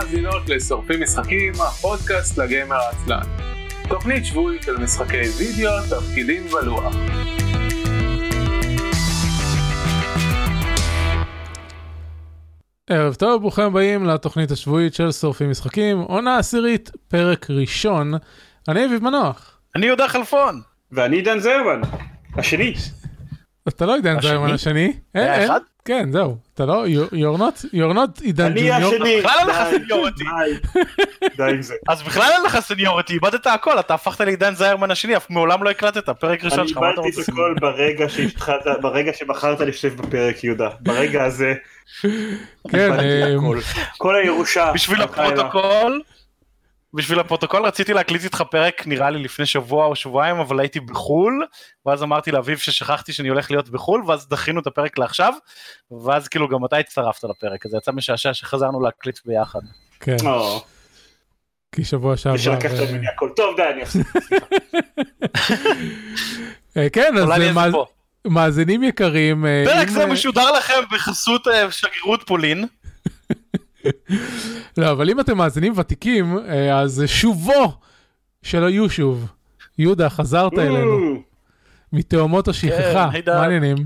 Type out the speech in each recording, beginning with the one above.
מאזינות לשורפים משחקים, הפודקאסט לגיימר העצלן. תוכנית שבועית של משחקי וידאו, תפקידים ולוח. ערב טוב, ברוכים הבאים לתוכנית השבועית של שורפים משחקים, עונה עשירית, פרק ראשון. אני אביב מנוח. אני יהודה חלפון. ואני עידן זרמן, השני. אתה לא עידן זרמן השני. היה אין, אחד? אין, כן, זהו. אתה לא, you're not, you're not עידן אני ג'וניור. השני. בכלל אין לך די, seniority. די, עם זה. אז בכלל אין לך seniority, איבדת הכל, אתה הפכת לעידן זיירמן השני, אף מעולם לא הקלטת, פרק ראשון אני שלך, מה אתה איבדתי רוצה? את הכל ברגע שהתחלת, ברגע שבחרת לשתף בפרק יהודה. ברגע הזה כן, איבדתי אה. כל הירושה. בשביל. הפרוטוקול, בשביל הפרוטוקול רציתי להקליט איתך פרק נראה לי לפני שבוע או שבועיים אבל הייתי בחול ואז אמרתי לאביב ששכחתי שאני הולך להיות בחול ואז דחינו את הפרק לעכשיו ואז כאילו גם אתה הצטרפת לפרק אז זה יצא משעשע שחזרנו להקליט ביחד. כן, כי שבוע שעבר. ושלקחת אה, ממני הכל. טוב די אני אפסיק. אה, כן, אז אה. מאזינים יקרים. פרק זה משודר לכם בחסות שגרירות פולין. לא, אבל אם אתם מאזינים ותיקים, אה, אז שובו של היושוב. יהודה, חזרת אלינו מתאומות השכחה. דן. מה העניינים?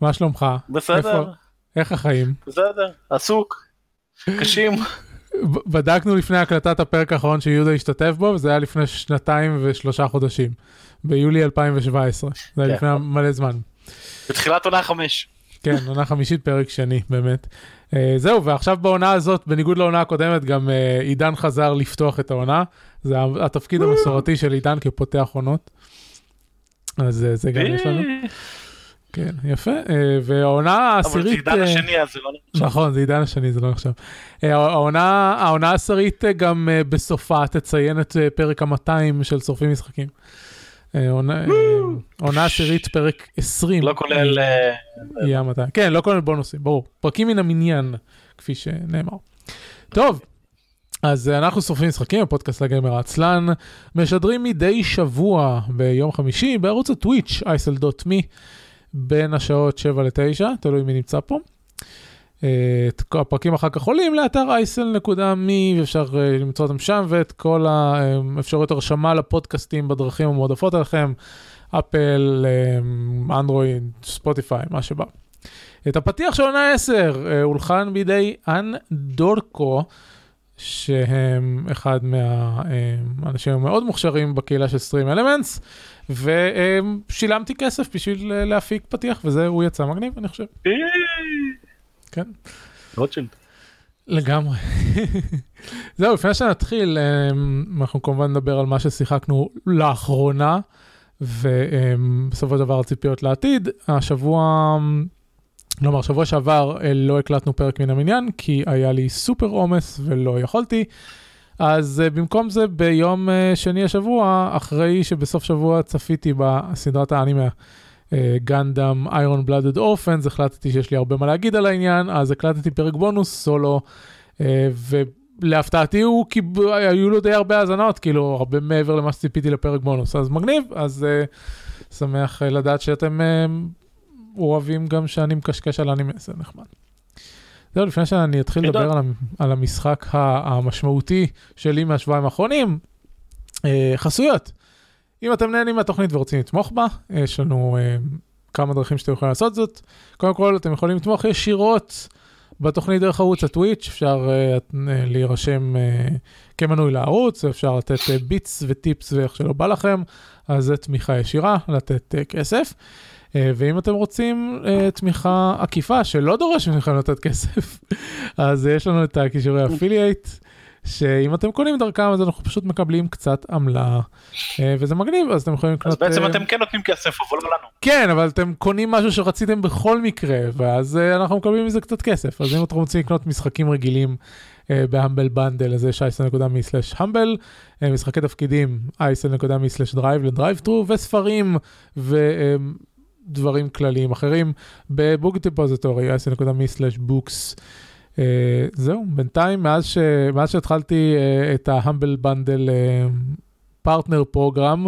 מה שלומך? בסדר, איך החיים? בסדר, עסוק, קשים. בדקנו לפני הקלטת הפרק האחרון שיהודה השתתף בו, וזה היה לפני שנתיים ושלושה חודשים. ביולי 2017. זה היה כן. לפני מלא זמן. בתחילת עונה חמש. כן, עונה חמישית, פרק שני, באמת. Uh, זהו, ועכשיו בעונה הזאת, בניגוד לעונה הקודמת, גם uh, עידן חזר לפתוח את העונה. זה התפקיד המסורתי של עידן כפותח עונות. אז uh, זה גם יש לנו. כן, יפה. Uh, והעונה אבל זה העשירית... עידן השני אז זה לא נחשב. נכון, זה עידן השני, זה לא נחשב. אה, העונה העונה העשירית גם אה, בסופה תציין את אה, פרק ה-200 של שורפים משחקים. אה, עונה אה, עונה עשירית, פרק 20. לא כולל... אה, יהיה ה-200. כן, לא כולל בונוסים, ברור. פרקים מן המניין, כפי שנאמר. טוב, אז אנחנו שורפים משחקים, הפודקאסט לגמר העצלן, משדרים מדי שבוע ביום חמישי בערוץ הטוויץ' isl.me בין השעות 7 ל-9, תלוי מי נמצא פה. אה, את הפרקים אחר כך עולים לאתר isl.me ואפשר אה, למצוא אותם שם ואת כל האפשרויות הרשמה לפודקאסטים בדרכים המועדפות עליכם, אפל, אה, אנדרואיד, ספוטיפיי, מה שבא. את הפתיח של עונה 10 אה, הולחן בידי אן דורקו, שהם אחד מהאנשים המאוד מוכשרים בקהילה של סטרים אלמנטס, ושילמתי כסף בשביל אה, להפיק פתיח, וזה, הוא יצא מגניב, אני חושב. כן. רוטשילד. לגמרי. זהו, לפני שנתחיל, אמ, אנחנו כמובן נדבר על מה ששיחקנו לאחרונה, ובסופו של דבר הציפיות לעתיד. השבוע, כלומר, שבוע שעבר אה, לא הקלטנו פרק מן המניין, כי היה לי סופר עומס ולא יכולתי. אז אה, במקום זה, ביום אה, שני השבוע, אחרי שבסוף שבוע צפיתי בסדרת האנימה גנדאם איירון בלאדד אורפנס, החלטתי שיש לי הרבה מה להגיד על העניין, אז הקלטתי פרק בונוס סולו, אה, ולהפתעתי הוא, קיב... היו לו די הרבה האזנות, כאילו הרבה מעבר למה שציפיתי לפרק בונוס, אז מגניב, אז אה, שמח אה, לדעת שאתם אה, אוהבים גם שאני מקשקש על אנימה, זה נחמד. זהו, לפני שאני אתחיל. לדבר על, על המשחק המשמעותי שלי מהשבועיים האחרונים, אה, חסויות. אם אתם נהנים מהתוכנית ורוצים לתמוך בה, יש לנו אה, כמה דרכים שאתם יכולים לעשות זאת. קודם כל, אתם יכולים לתמוך ישירות בתוכנית דרך ערוץ הטוויץ', אפשר אה, אה, להירשם אה, כמנוי לערוץ, אפשר לתת אה, ביטס וטיפס ואיך שלא בא לכם, אז זה תמיכה ישירה, לתת אה, כסף. אה, ואם אתם רוצים אה, תמיכה עקיפה שלא דורשת מכם לתת כסף, אז יש לנו את הקישורי affiliate, שאם אתם קונים דרכם אז אנחנו פשוט מקבלים קצת עמלה, אה, וזה מגניב, אז אתם יכולים לקנות... אז בעצם אה, אתם כן נותנים כסף אבל לא לנו. כן, אבל אתם קונים משהו שרציתם בכל מקרה, ואז uh, אנחנו מקבלים מזה קצת כסף. אז אם אתם רוצים לקנות משחקים רגילים ב Humble Bundle, אז יש isl.me/humble, uh, משחקי תפקידים, isl.me/drive ל DriveThru, וספרים ודברים כלליים אחרים ב Book Depository, isl.me/books. Uh, זהו, בינתיים, מאז, ש... מאז שהתחלתי uh, את ה Humble Bundle Partner Program,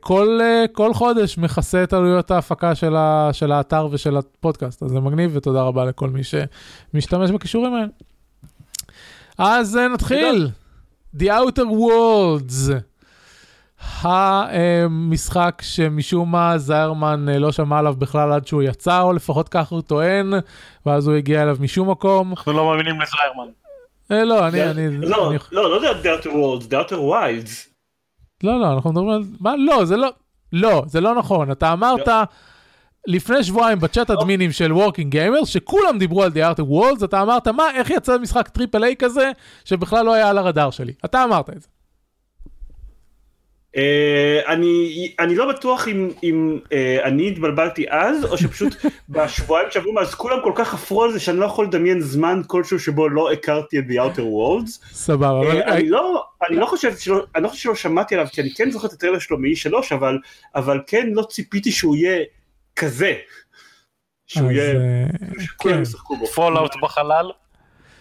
כל, כל חודש מכסה את עלויות ההפקה של, ה, של האתר ושל הפודקאסט, אז זה מגניב ותודה רבה לכל מי שמשתמש בקישורים האלה. אז אה, נתחיל. The Outer Worlds. המשחק שמשום מה זיירמן אה, לא שמע עליו בכלל עד שהוא יצא, או לפחות ככה הוא טוען, ואז הוא הגיע אליו משום מקום. אנחנו לא מאמינים לזיירמן. אה, לא, אני... זה- אני- לא, אני- לא, לא Outer Worlds, The Outer Wilds. לא, לא, אנחנו מדברים על... מה? לא, זה לא... לא, זה לא נכון. אתה אמרת לפני שבועיים בצ'אט אדמינים של Working Gamers, שכולם דיברו על The Outer Worlds, אתה אמרת, מה, איך יצא משחק triple A כזה, שבכלל לא היה על הרדאר שלי. אתה אמרת את זה. אה, אני אני לא בטוח אם אם אה, אני התבלבלתי אז או שפשוט בשבועיים שעברו מאז כולם כל כך חפרו על זה שאני לא יכול לדמיין זמן כלשהו שבו לא הכרתי את The Outer Worlds. סבבה, אבל... אה, אני לא אני לא חושב שלא אני לא חושב שלא שמעתי עליו כי אני כן זוכר את הטריילר שלו מ-E3 אבל אבל כן לא ציפיתי שהוא יהיה כזה. שהוא אז, יהיה שכולם כן. ישחקו בו. Fallout בחלל.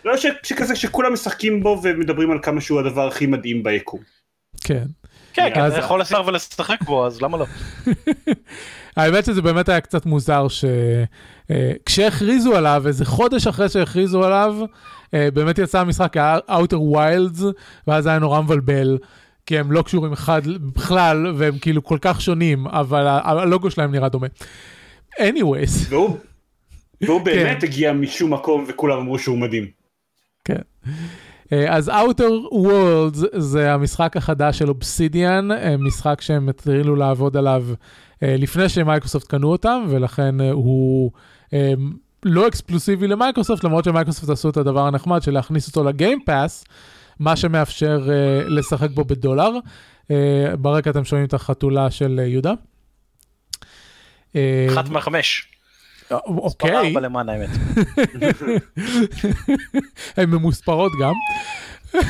לא ש- שכזה שכולם משחקים בו ומדברים על כמה שהוא הדבר הכי מדהים ביקום. כן. כן, כן, אתה יכול לשר ולשחק בו, אז למה לא? האמת שזה באמת היה קצת מוזר שכשהכריזו עליו, איזה חודש אחרי שהכריזו עליו, אה, באמת יצא המשחק Outer Wilds, ואז היה נורא מבלבל, כי הם לא קשורים אחד בכלל, והם כאילו כל כך שונים, אבל הלוגו שלהם נראה דומה. anyways, והוא והוא כן. באמת הגיע משום מקום וכולם אמרו שהוא מדהים. כן. אה, אז Outer Worlds זה המשחק החדש של אובסידיאן, משחק שהם התחילו לעבוד עליו אה, לפני שמייקרוסופט קנו אותם, ולכן אה, הוא אה, לא אקסקלוסיבי למייקרוסופט, למרות שמייקרוסופט עשו את הדבר הנחמד של להכניס אותו ל Game Pass, מה שמאפשר אה, לשחק בו בדולר. אה, ברקע אתם שומעים את החתולה של אה, יהודה. אה, אחת מהחמש. מספר אוקיי. ארבע למען האמת. הן ממוספרות גם.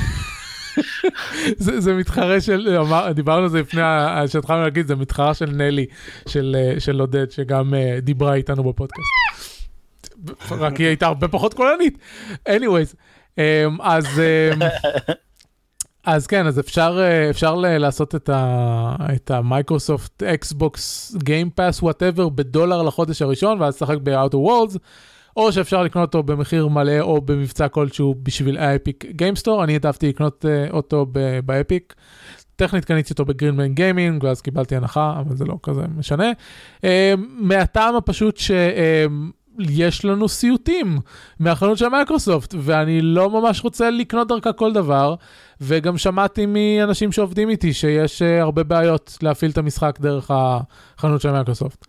זה, זה מתחרה של, אמר, דיברנו על זה לפני שהתחלנו להגיד, זה מתחרה של נלי, של, אה, של עודד, שגם uh, דיברה איתנו בפודקאסט. רק היא הייתה הרבה פחות קולנית. anyways, um, אז, um, אז כן, אז אפשר, אה, אפשר לעשות את, ה, את המייקרוסופט Xbox Game Pass whatever בדולר לחודש הראשון, ואז לשחק ב-Outer Worlds. או שאפשר לקנות אותו במחיר מלא או במבצע כלשהו בשביל ה Epic Games Store, אני העדפתי לקנות uh, אותו ב Epic. טכנית קניתי אותו ב Green Man Gaming ואז קיבלתי הנחה, אבל זה לא כזה משנה. Uh, מהטעם הפשוט שיש לנו סיוטים מהחנות של מייקרוסופט, ואני לא ממש רוצה לקנות דרכה כל דבר, וגם שמעתי מאנשים שעובדים איתי שיש uh, הרבה בעיות להפעיל את המשחק דרך החנות של מייקרוסופט.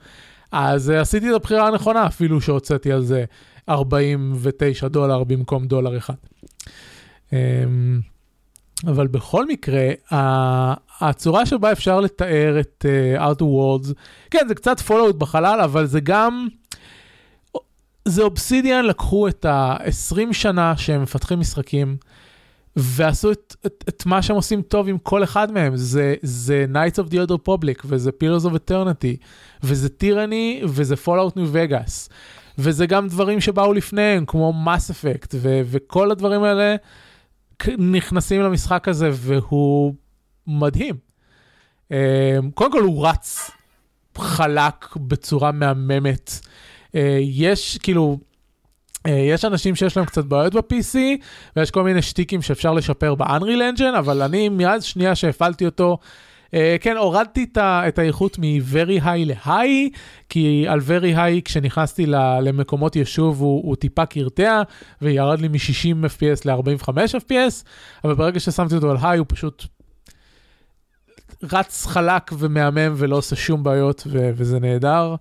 אז uh, עשיתי את הבחירה הנכונה, אפילו שהוצאתי על זה 49 דולר במקום דולר אחד. Um, אבל בכל מקרה, הצורה שבה אפשר לתאר את uh, Outer Worlds, כן, זה קצת Fallout בחלל, אבל זה גם... זה אובסידיאן לקחו את ה-20 שנה שהם מפתחים משחקים, ועשו את, את, את מה שהם עושים טוב עם כל אחד מהם, זה, זה Knights of the Old Republic, וזה Pillars of Eternity, וזה Tyranny, וזה Fallout New Vegas, וזה גם דברים שבאו לפניהם, כמו Mass Effect, ו, וכל הדברים האלה נכנסים למשחק הזה, והוא מדהים. Um, קודם כל הוא רץ חלק בצורה מהממת. Uh, יש כאילו, uh, יש אנשים שיש להם קצת בעיות ב-PC, ויש כל מיני שטיקים שאפשר לשפר ב-Unreal Engine, אבל אני מאז שנייה שהפעלתי אותו, uh, כן, הורדתי את, האיכות מ-Very High ל-High, כי על Very High כשנכנסתי למקומות יישוב הוא, הוא טיפה קרטע, וירד לי מ-60 FPS ל-45 FPS, אבל ברגע ששמתי אותו על High הוא פשוט רץ חלק ומהמם ולא עושה שום בעיות, ו- וזה נהדר.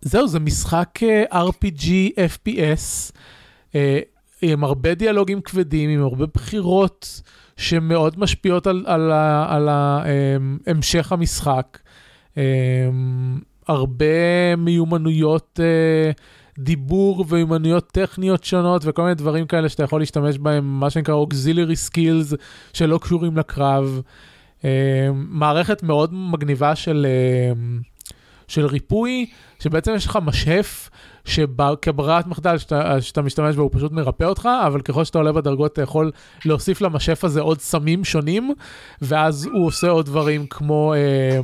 זהו, זה משחק אה, RPG FPS, אה, עם הרבה דיאלוגים כבדים, עם הרבה בחירות שמאוד משפיעות על, על, על ה- אמ, המשך המשחק. הרבה מיומנויות אה, דיבור ומיומנויות טכניות שונות וכל מיני דברים כאלה שאתה יכול להשתמש בהם, מה שנקרא auxiliary skills שלא קשורים לקרב. מערכת מאוד מגניבה של... של ריפוי, שבעצם יש לך משאף, שכברירת מחדל שאתה, שאתה משתמש בו הוא פשוט מרפא אותך, אבל ככל שאתה עולה בדרגות אתה יכול להוסיף למשאף הזה עוד סמים שונים, ואז הוא עושה עוד דברים כמו אה,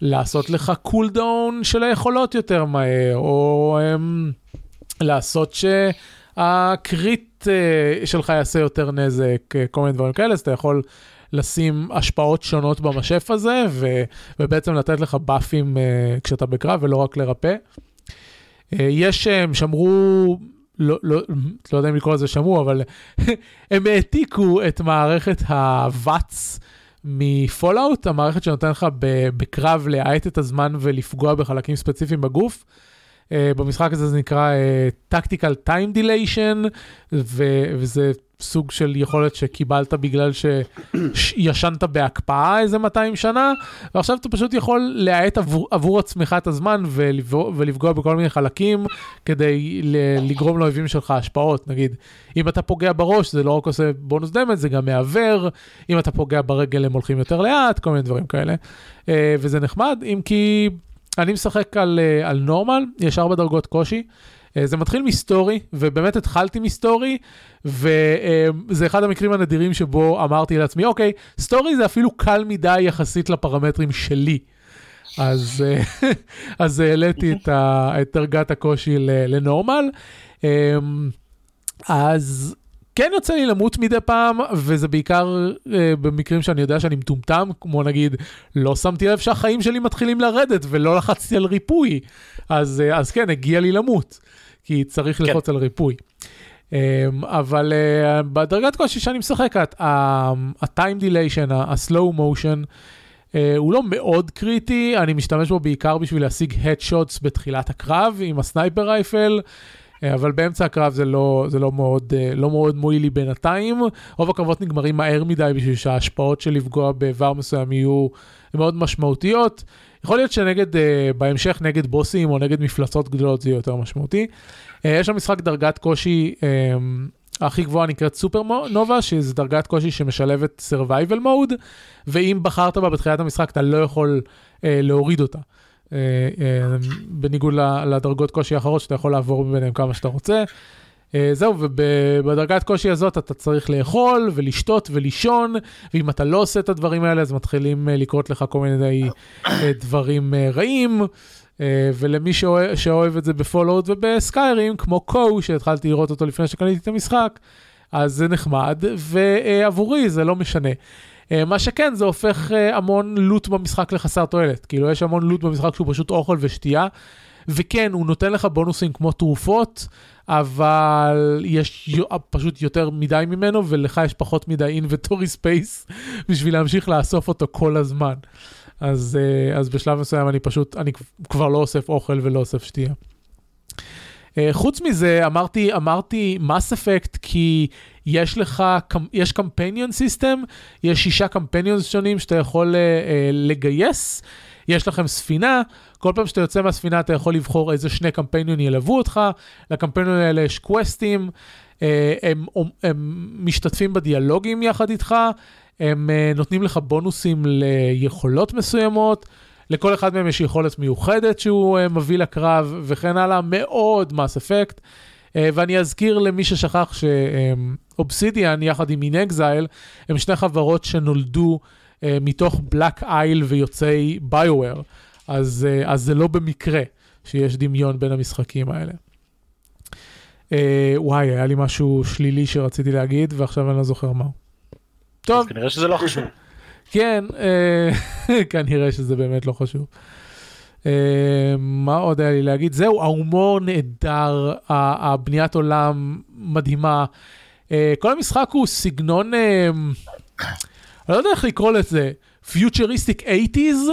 לעשות לך cooldown של היכולות יותר מהר, או אה, לעשות ה crit אה, שלך יעשה יותר נזק, אה, כל מיני דברים כאלה, אז אתה יכול לשים השפעות שונות במשאף הזה, ו, ובעצם לתת לך באפים אה, כשאתה בקרב, ולא רק לרפא. אה, יש, אה, הם שמרו, לא, לא, לא יודע אם לקרוא לזה שמרו, אבל הם העתיקו את מערכת הוואטס מפולאאוט, המערכת שנותן לך בקרב להאט את הזמן ולפגוע בחלקים ספציפיים בגוף. Uh, במשחק הזה זה נקרא uh, Tactical Time Dilation, וזה סוג של יכולת שקיבלת בגלל שישנת בהקפאה איזה 200 שנה, ועכשיו אתה פשוט יכול להאט עבור, עבור עצמך את הזמן ולפגוע, ולפגוע בכל מיני חלקים כדי לגרום לאויבים שלך השפעות. נגיד, אם אתה פוגע בראש זה לא רק עושה בונוס דמט, זה גם מעוור, אם אתה פוגע ברגל הם הולכים יותר לאט, כל מיני דברים כאלה. Uh, וזה נחמד, אם כי אני משחק על, uh, על נורמל, יש ארבע דרגות קושי. Uh, זה מתחיל מסטורי, ובאמת התחלתי מסטורי, וזה אחד המקרים הנדירים שבו אמרתי לעצמי, אוקיי, סטורי זה אפילו קל מדי יחסית לפרמטרים שלי. אז, אז העליתי את, ה, את דרגת הקושי לנורמל. אז כן יוצא לי למות מדי פעם, וזה בעיקר uh, במקרים שאני יודע שאני מטומטם, כמו נגיד, לא שמתי לב שהחיים שלי מתחילים לרדת ולא לחצתי על ריפוי. אז, uh, אז כן, הגיע לי למות, כי צריך כן. ללחוץ על ריפוי. Um, אבל uh, בדרגת קושי שאני משחק, ה-time dilation, ה-slow motion, uh, הוא לא מאוד קריטי, אני משתמש בו בעיקר בשביל להשיג headshots בתחילת הקרב עם הסנייפר רייפל. אבל באמצע הקרב זה לא, זה לא מאוד, לא מאוד מועיל לי בינתיים. רוב הקרבות נגמרים מהר מדי בשביל שההשפעות של לפגוע באיבר מסוים יהיו מאוד משמעותיות. יכול להיות שנגד, בהמשך נגד בוסים או נגד מפלצות גדולות זה יהיה יותר משמעותי. יש שם משחק דרגת קושי הכי גבוהה נקראת סופר נובה, שזו דרגת קושי שמשלבת survival mode, ואם בחרת בה בתחילת המשחק אתה לא יכול להוריד אותה. אה, אה, בניגוד לדרגות קושי האחרות שאתה יכול לעבור ביניהם כמה שאתה רוצה. אה, זהו, ובדרגת קושי הזאת אתה צריך לאכול ולשתות ולישון, ואם אתה לא עושה את הדברים האלה אז מתחילים לקרות לך כל מיני דברים רעים. ולמי שאוהב, שאוהב את זה בפולאוט ובסקיירים, כמו קו, שהתחלתי לראות אותו לפני שקניתי את המשחק, אז זה נחמד, ועבורי זה לא משנה. אה, מה שכן, זה הופך אה, המון לוט במשחק לחסר תועלת. כאילו, יש המון לוט במשחק שהוא פשוט אוכל ושתייה, וכן, הוא נותן לך בונוסים כמו תרופות, אבל יש פשוט יותר מדי ממנו, ולך יש פחות מדי inventory space בשביל להמשיך לאסוף אותו כל הזמן. אז, אה, אז בשלב מסוים אני פשוט, אני כבר לא אוסף אוכל ולא אוסף שתייה. חוץ מזה, אמרתי, אמרתי Mass Effect כי יש לך, יש companion system, יש שישה companions שונים שאתה יכול uh, uh, לגייס, יש לכם ספינה, כל פעם שאתה יוצא מהספינה אתה יכול לבחור איזה שני companion ים ילוו אותך, לקמפיינים האלה יש קווסטים, uh, הם, הם, הם משתתפים בדיאלוגים יחד איתך, הם uh, נותנים לך בונוסים ליכולות מסוימות. לכל אחד מהם יש יכולת מיוחדת שהוא uh, מביא לקרב וכן הלאה, מאוד מס אפקט. Uh, ואני אזכיר למי ששכח שאובסידיאן יחד עם אינגזייל הם שני חברות שנולדו מתוך בלק אייל ויוצאי ביואר, אז, אז זה לא במקרה שיש דמיון בין המשחקים האלה. וואי, היה לי משהו שלילי שרציתי להגיד ועכשיו אני לא זוכר מה. טוב. כנראה שזה לא חשוב. כן, כנראה שזה באמת לא חשוב. Uh, מה עוד היה לי להגיד? זהו, ההומור נהדר, הבניית עולם מדהימה. Uh, כל המשחק הוא סגנון, אני לא יודע איך לקרוא לזה, futuristic 80's,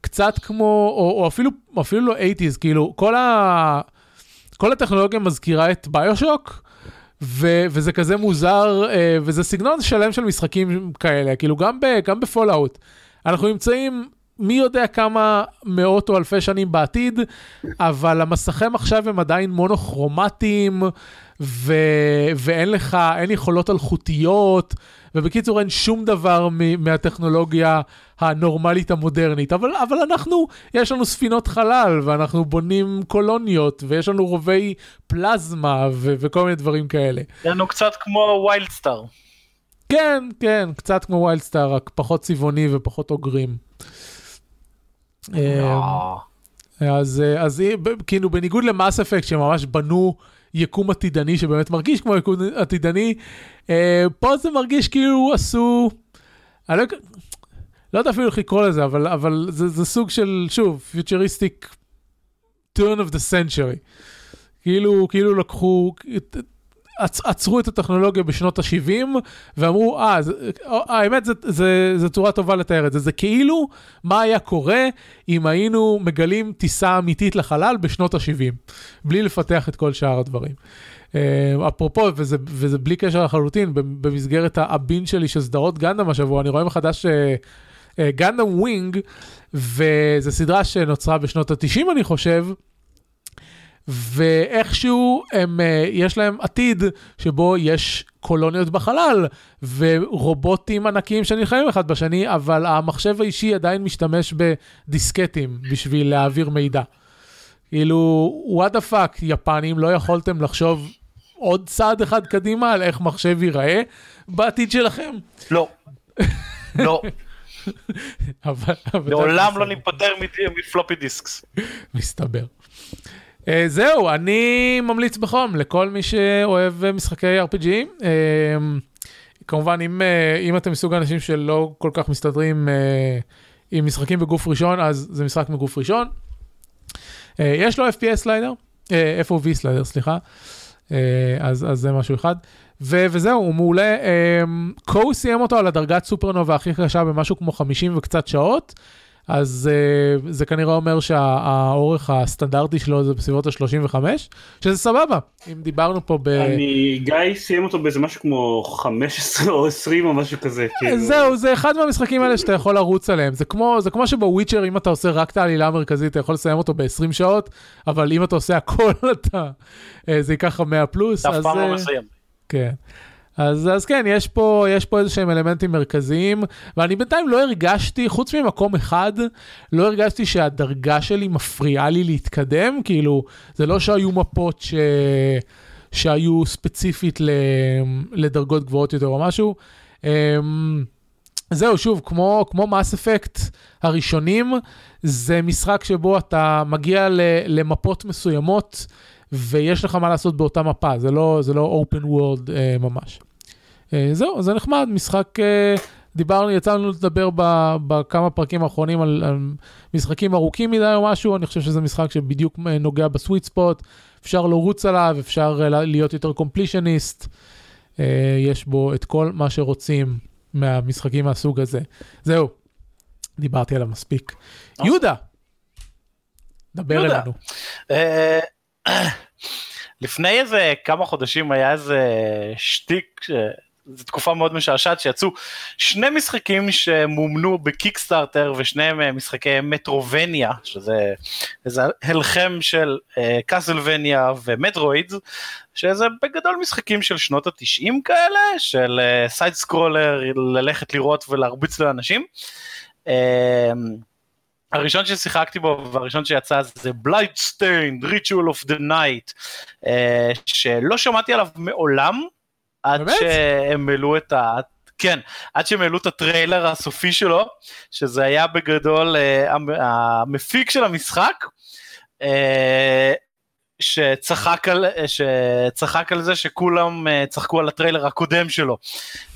קצת כמו, או, או אפילו, אפילו לא 80's, כאילו, כל, ה, כל הטכנולוגיה מזכירה את BioShock. ו- וזה כזה מוזר, uh, וזה סגנון שלם של משחקים כאלה, כאילו גם, ב- גם ב Fallout. אנחנו נמצאים מי יודע כמה מאות או אלפי שנים בעתיד, אבל המסכי מחשב הם עדיין מונוכרומטיים, ו... ואין לך, אין יכולות אלחוטיות, ובקיצור אין שום דבר מ... מהטכנולוגיה הנורמלית המודרנית, אבל, אבל אנחנו, יש לנו ספינות חלל, ואנחנו בונים קולוניות, ויש לנו רובי פלזמה, ו... וכל מיני דברים כאלה. לנו קצת כמו ויילד סטאר. כן, כן, קצת כמו ויילד סטאר, רק פחות צבעוני ופחות אוגרים. אמ, אז, אז כאילו בניגוד ל Mass Effect שממש בנו יקום עתידני שבאמת מרגיש כמו יקום עתידני. אה, פה זה מרגיש כאילו עשו, אני לא, לא יודע אפילו איך לקרוא לזה, אבל, אבל זה, זה סוג של, שוב, futuristic turn of the century. כאילו, כאילו לקחו, עצ, עצרו את הטכנולוגיה בשנות ה-70 ואמרו, אה, זה, האמת, זו צורה טובה לתאר את זה. זה כאילו מה היה קורה אם היינו מגלים טיסה אמיתית לחלל בשנות ה-70, בלי לפתח את כל שאר הדברים. Uh, אפרופו, וזה, וזה בלי קשר לחלוטין, במסגרת ה binge שלי של סדרות גנדam השבוע, אני רואה מחדש Gundam uh, Wing, וזו סדרה שנוצרה בשנות ה-90 אני חושב, ואיכשהו הם, uh, יש להם עתיד שבו יש קולוניות בחלל ורובוטים ענקיים שנלחמים אחד בשני, אבל המחשב האישי עדיין משתמש בדיסקטים בשביל להעביר מידע. כאילו, what the fuck, יפנים, לא יכולתם לחשוב עוד צעד אחד קדימה על איך מחשב ייראה בעתיד שלכם? לא. לא. לעולם לא ניפטר מפלופי דיסקס. מסתבר. Uh, זהו, אני ממליץ בחום לכל מי שאוהב משחקי RPG. Uh, אה, כמובן, אם, uh, אם אתם מסוג האנשים שלא כל כך מסתדרים uh, עם משחקים בגוף ראשון, אז זה משחק מגוף ראשון. Uh, יש לו FPS סליידר, uh, FOV סליידר, סליחה. Uh, אז, אז זה משהו אחד. ו- וזהו, הוא מעולה. קו סיים אותו על הדרגת סופרנובה הכי קשה במשהו כמו 50 וקצת שעות. אז uh, זה כנראה אומר שהאורך הסטנדרטי שלו זה בסביבות ה-35, שזה סבבה, אם דיברנו פה ב... אני, גיא סיים אותו באיזה משהו כמו 15 או 20 או משהו כזה. כאילו... זהו, זה אחד מהמשחקים האלה שאתה יכול לרוץ עליהם. זה כמו, זה כמו שבוויצ'ר, אם אתה עושה רק את העלילה המרכזית, אתה יכול לסיים אותו ב-20 שעות, אבל אם אתה עושה הכל, אתה... זה ייקח לך 100 פלוס. אתה אף פעם לא מסיים. כן. אז, אז כן, יש פה, יש פה איזה שהם אלמנטים מרכזיים, ואני בינתיים לא הרגשתי, חוץ ממקום אחד, לא הרגשתי שהדרגה שלי מפריעה לי להתקדם, כאילו, זה לא שהיו מפות ש... שהיו ספציפית ל... לדרגות גבוהות יותר או משהו. אמ, זהו, שוב, כמו, כמו מס אפקט הראשונים, זה משחק שבו אתה מגיע ל, למפות מסוימות, ויש לך מה לעשות באותה מפה, זה לא, זה לא open world אה, ממש. אה, זהו, זה נחמד, משחק, אה, דיברנו, יצא לנו לדבר בכמה פרקים האחרונים על, על משחקים ארוכים מדי או משהו, אני חושב שזה משחק שבדיוק אה, נוגע בסוויט ספוט, אפשר לרוץ עליו, אפשר להיות יותר קומפלישניסט, יש בו את כל מה שרוצים מהמשחקים מהסוג הזה. זהו, דיברתי עליו מספיק. יהודה, דבר אלינו. לפני איזה כמה חודשים היה איזה שטיק זו תקופה מאוד משעשעת שיצאו שני משחקים שמומנו ב Kickstarter ושניהם אה, משחקי metroidvania שזה איזה הלחם של Castlevania uh, ו Metroid שזה בגדול משחקים של שנות התשעים כאלה של side uh, scroller ללכת לירות ולהרביץ לאנשים. הראשון ששיחקתי בו והראשון שיצא זה Bloodstained, Ritual of the Night, שלא שמעתי עליו מעולם, עד באמת? שהם העלו את ה... כן, עד שהם העלו את הטריילר הסופי שלו, שזה היה בגדול uh, המפיק של המשחק, uh, שצחק על, שצחק על זה שכולם uh, צחקו על הטריילר הקודם שלו.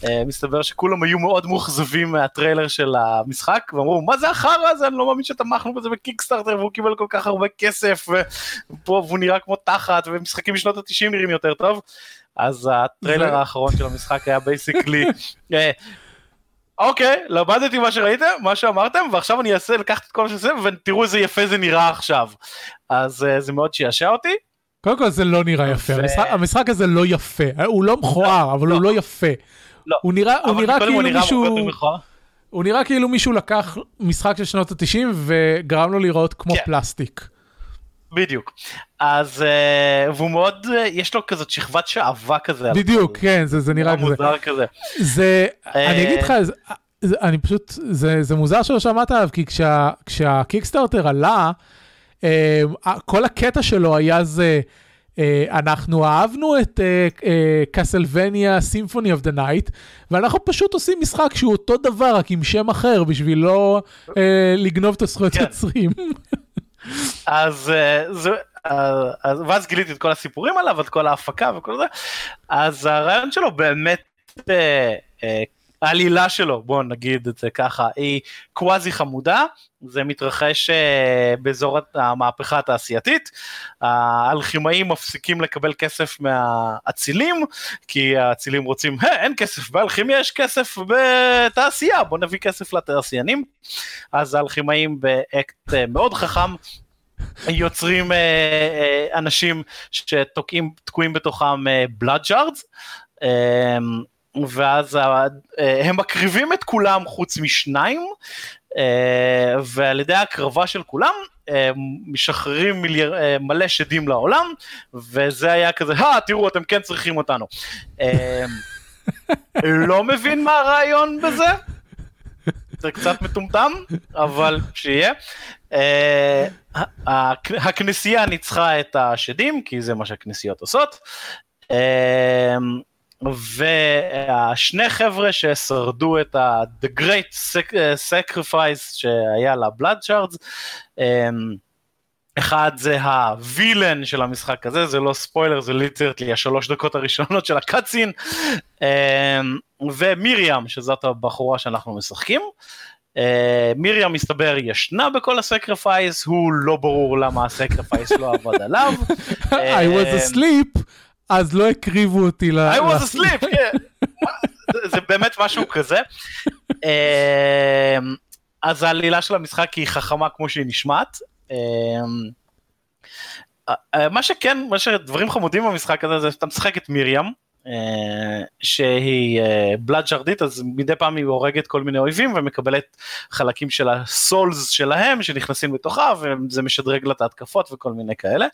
Uh, מסתבר שכולם היו מאוד מאוכזבים מהטריילר של המשחק, ואמרו, מה זה החרא הזה, אני לא מאמין שתמכנו בזה בקיקסטארטר, והוא קיבל כל כך הרבה כסף, ופה והוא נראה כמו תחת, ומשחקים משנות ה-90 נראים יותר טוב. אז הטריילר האחרון של המשחק היה basically, אה, אוקיי, למדתי מה שראיתם, מה שאמרתם, ועכשיו אני אעשה, לקחת את כל מה שעשיתם, ותראו איזה יפה זה נראה עכשיו. אז אה, זה מאוד שעשע אותי. קודם כל זה לא נראה יפה, המשחק הזה לא יפה, הוא לא מכוער, אבל הוא לא, לא יפה. לא. הוא נראה כאילו מישהו... הוא נראה כאילו מישהו לקח משחק של שנות ה-90 וגרם לו לראות כמו כן. פלסטיק. בדיוק. אז uh, והוא מאוד, uh, יש לו כזאת שכבת שעווה כזה. בדיוק, כן, זה, זה נראה כזה. מוזר כזה. זה, אני אגיד לך, זה, זה, אני פשוט, זה, זה מוזר שלא שמעת עליו, כי כשה, כשה Kickstarter עלה, uh, כל הקטע שלו היה זה, uh, אנחנו אהבנו את Castlevania Symphony of the Night, ואנחנו פשוט עושים משחק שהוא אותו דבר, רק עם שם אחר, בשביל לא uh, לגנוב את הזכויות כן. יוצרים. אז אה, זה, אה, אז, ואז גיליתי את כל הסיפורים עליו, את כל ההפקה וכל זה, אז הרעיון שלו באמת, אה, העלילה שלו, בואו נגיד את זה ככה, היא קוואזי חמודה, זה מתרחש אה, באזור המהפכה התעשייתית, האלכימאים מפסיקים לקבל כסף מהאצילים, כי האצילים רוצים, אין כסף באלכימיה, יש כסף בתעשייה, בואו נביא כסף לתעשיינים, אז האלכימאים באקט אה, מאוד חכם, יוצרים אה, אה, אנשים שתקועים בתוכם אה, blood shards, אה, ואז אה, הם מקריבים את כולם חוץ משניים, אה, ועל ידי ההקרבה של כולם אה, משחררים מיליאר, מלא שדים לעולם, וזה היה כזה, אה, תראו, אתם כן צריכים אותנו. לא מבין מה הרעיון בזה, זה קצת מטומטם, אבל שיהיה. הכנסייה ניצחה את השדים, כי זה מה שהכנסיות עושות. והשני חבר'ה ששרדו את ה-The Great Sacrifice שהיה לבלאד שרדס, אחד זה הווילן של המשחק הזה, זה לא ספוילר, זה ליטרטלי השלוש דקות הראשונות של הקאצין, ומיריאם, שזאת הבחורה שאנחנו משחקים. מיריאם מסתבר ישנה בכל ה sacrifice, הוא לא ברור למה ה sacrifice לא עבד עליו. I was asleep. אז לא הקריבו אותי ל... I was asleep, כן. זה באמת משהו כזה. אמ, אז העלילה של המשחק היא חכמה כמו שהיא נשמעת. אמ, מה שכן, מה שדברים חמודים במשחק הזה זה שאתה משחק את מיריאם. אה, שהיא בלאד אה, שרדית אז מדי פעם היא הורגת כל מיני אויבים ומקבלת חלקים של הסולס שלהם שנכנסים לתוכה וזה משדרג לה את ההתקפות וכל מיני כאלה.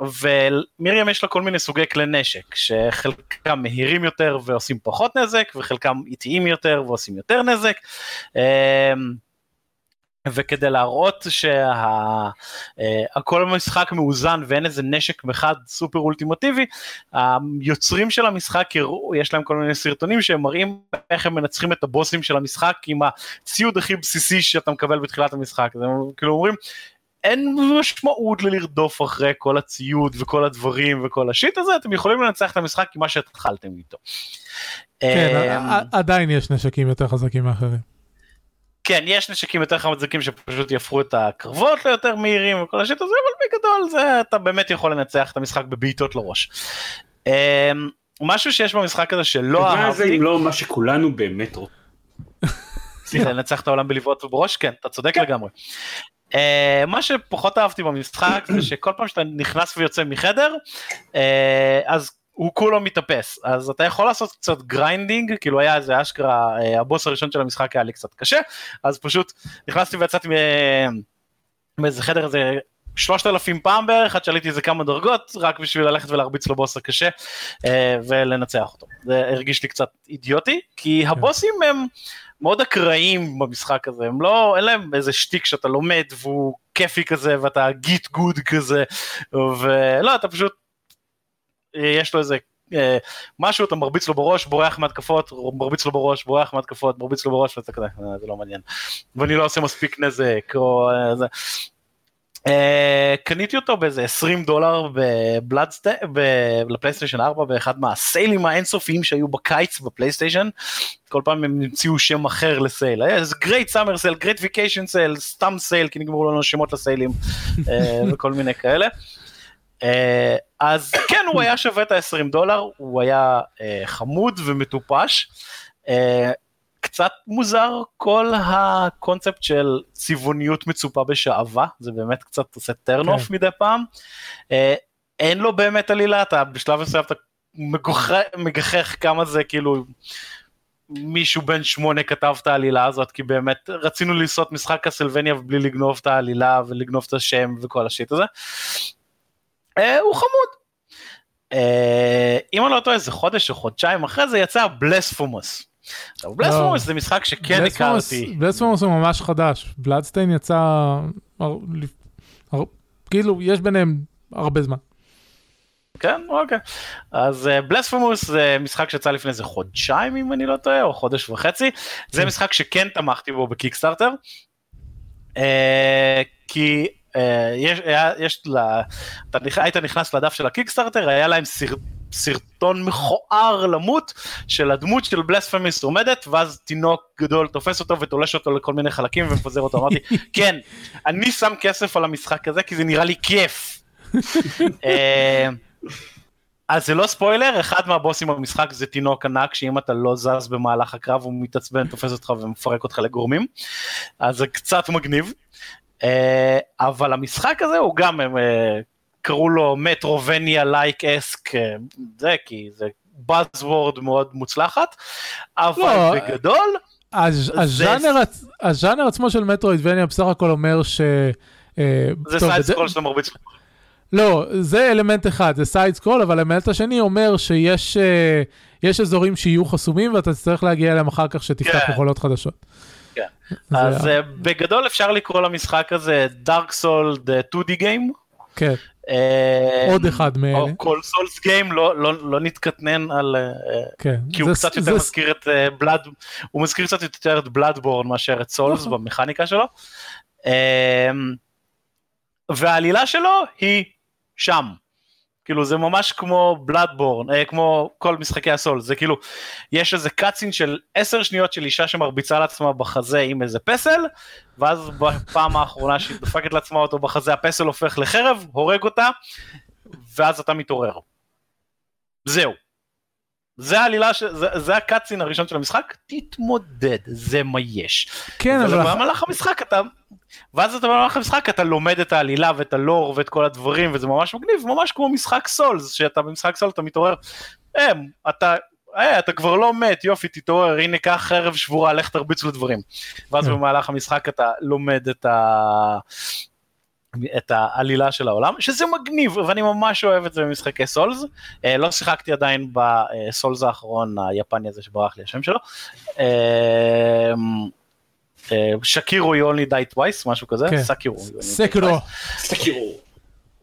ומרים יש לה כל מיני סוגי כלי נשק שחלקם מהירים יותר ועושים פחות נזק וחלקם איטיים יותר ועושים יותר נזק. אמ, וכדי להראות שהכל אה, המשחק מאוזן ואין איזה נשק אחד סופר אולטימטיבי, היוצרים של המשחק הראו, יש להם כל מיני סרטונים שהם מראים איך הם מנצחים את הבוסים של המשחק עם הציוד הכי בסיסי שאתה מקבל בתחילת המשחק, הם כאילו אומרים אין משמעות ללרדוף אחרי כל הציוד וכל הדברים וכל השיט הזה, אתם יכולים לנצח את המשחק עם מה שהתחלתם איתו. כן, אמ, עדיין יש נשקים יותר חזקים מאחרים. כן, יש נשקים יותר חזקים שפשוט יפרו את הקרבות ליותר מהירים וכל השיט הזה, אבל בגדול זה אתה באמת יכול לנצח את המשחק בבעיטות לראש. אמ, משהו שיש במשחק הזה שלא אהבתי. זה אם לא מה שכולנו באמת רוצים. לנצח את העולם בלבעוט ובראש? כן, אתה צודק כן. לגמרי. Uh, מה שפחות אהבתי במשחק זה שכל פעם שאתה נכנס ויוצא מחדר uh, אז הוא כולו מתאפס אז אתה יכול לעשות קצת grinding כאילו היה איזה אשכרה uh, הבוס הראשון של המשחק היה לי קצת קשה אז פשוט נכנסתי ויצאתי מאיזה חדר איזה שלושת אלפים פעם בערך עד שעליתי איזה כמה דרגות רק בשביל ללכת ולהרביץ לבוס הקשה uh, ולנצח אותו זה הרגיש לי קצת אידיוטי כי כן. הבוסים הם. מאוד אקראיים במשחק הזה, הם לא, אין להם איזה שטיק שאתה לומד והוא כיפי כזה ואתה גיט גוד כזה, ולא, אתה פשוט, יש לו איזה אה, משהו, אתה מרביץ לו בראש, בורח מהתקפות, מרביץ לו בראש, בורח מהתקפות, מרביץ לו בראש, ואתה כזה, אה, זה לא מעניין. ואני לא עושה מספיק נזק, או אה, זה. Uh, קניתי אותו באיזה 20 דולר ב Bloodstained, לפלייסטיישן 4 באחד מה sale ים האינסופיים שהיו בקיץ בפלייסטיישן, כל פעם הם המציאו שם אחר ל sale, היה איזה great summer sale, great vacation sale, סתם sale, כי נגמרו לנו שמות ל sale ים uh, וכל מיני כאלה. Uh, אז כן הוא היה שווה את ה-20 דולר, הוא היה uh, חמוד ומטופש. קצת מוזר כל הקונספט של צבעוניות מצופה בשעווה, זה באמת קצת עושה turn off כן. מדי פעם. אה, אין לו באמת עלילה, אתה בשלב מסוים אתה מגחך כמה זה כאילו מישהו בן שמונה כתב את העלילה הזאת כי באמת רצינו לעשות משחק Castlevania ובלי לגנוב את העלילה ולגנוב את השם וכל ה shit הזה. אה, הוא חמוד. אה, אם אני לא טועה איזה חודש או חודשיים אחרי זה יצא Blasphemous. בלספורמוס לא. זה משחק שכן הכרתי. בלספורמוס הוא ממש חדש, בלאדסטיין יצא, כאילו יש ביניהם הרבה זמן. כן אוקיי אז בלספורמוס זה משחק שיצא לפני איזה חודשיים אם אני לא טועה או חודש וחצי זה כן. משחק שכן תמכתי בו בקיקסטארטר. Uh, כי אה, יש, היה, יש לה, אתה היית נכנס לדף של הקיקסטארטר, היה להם סר, סרטון מכוער למות של הדמות של בלספמיס עומדת, ואז תינוק גדול תופס אותו ותולש אותו לכל מיני חלקים ומפזר אותו. אמרתי, כן, אני שם כסף על המשחק הזה כי זה נראה לי כיף. אה, אז זה לא ספוילר, אחד מהבוסים במשחק זה תינוק ענק שאם אתה לא זז במהלך הקרב הוא מתעצבן, תופס אותך ומפרק אותך לגורמים, אז זה קצת מגניב. אה, אבל המשחק הזה הוא גם, אה, קראו לו Metroidvania like esque, זה כי זה Buzzword מאוד מוצלחת, אבל לא, בגדול, הז- הז'אנר הז'אנר עצמו של Metroidvania בסך הכל אומר ש... אה, זה side scroll שאתה מרביץ. לא, זה אלמנט אחד, זה side scroll, אבל האלמנט השני אומר שיש אה, יש אזורים שיהיו חסומים ואתה תצטרך להגיע אליהם אחר כך שתפתח כן. יכולות חדשות. כן. זה אז ה- אה, בגדול אפשר לקרוא למשחק הזה Dark Souls 2D game. כן, אה, עוד אחד מאלה. או כל סולס גיים, לא, לא, לא נתקטנן על... אה, כן. כי הוא קצת יותר מזכיר את בלאד, הוא מזכיר קצת יותר את בלאדבורן מאשר את סולס נכון. במכניקה שלו. אה, והעלילה שלו היא שם. כאילו זה ממש כמו בלאדבורן, אה, כמו כל משחקי הסול, זה כאילו, יש איזה קאצין של עשר שניות של אישה שמרביצה לעצמה בחזה עם איזה פסל, ואז בפעם האחרונה שהיא דופקת לעצמה אותו בחזה, הפסל הופך לחרב, הורג אותה, ואז אתה מתעורר. זהו. זה העלילה, ש... זה, זה הקאצין הראשון של המשחק, תתמודד, זה מה יש. כן, אבל... ובמהלך המשחק אתה, ואז אתה במהלך המשחק אתה לומד את העלילה ואת הלור ואת כל הדברים, וזה ממש מגניב, ממש כמו משחק סולס, שאתה במשחק סולס אתה מתעורר, הם, אתה, היי, אתה כבר לא מת, יופי, תתעורר, הנה קח חרב שבורה, לך תרביץ לדברים. ואז כן. במהלך המשחק אתה לומד את ה... את העלילה של העולם, שזה מגניב, ואני ממש אוהב את זה במשחקי סולס. אה, לא שיחקתי עדיין בסולס האחרון היפני הזה שברח לי השם שלו. אה, אה, שקירו you only die twice, משהו כזה, כן. סקירו. סקירו.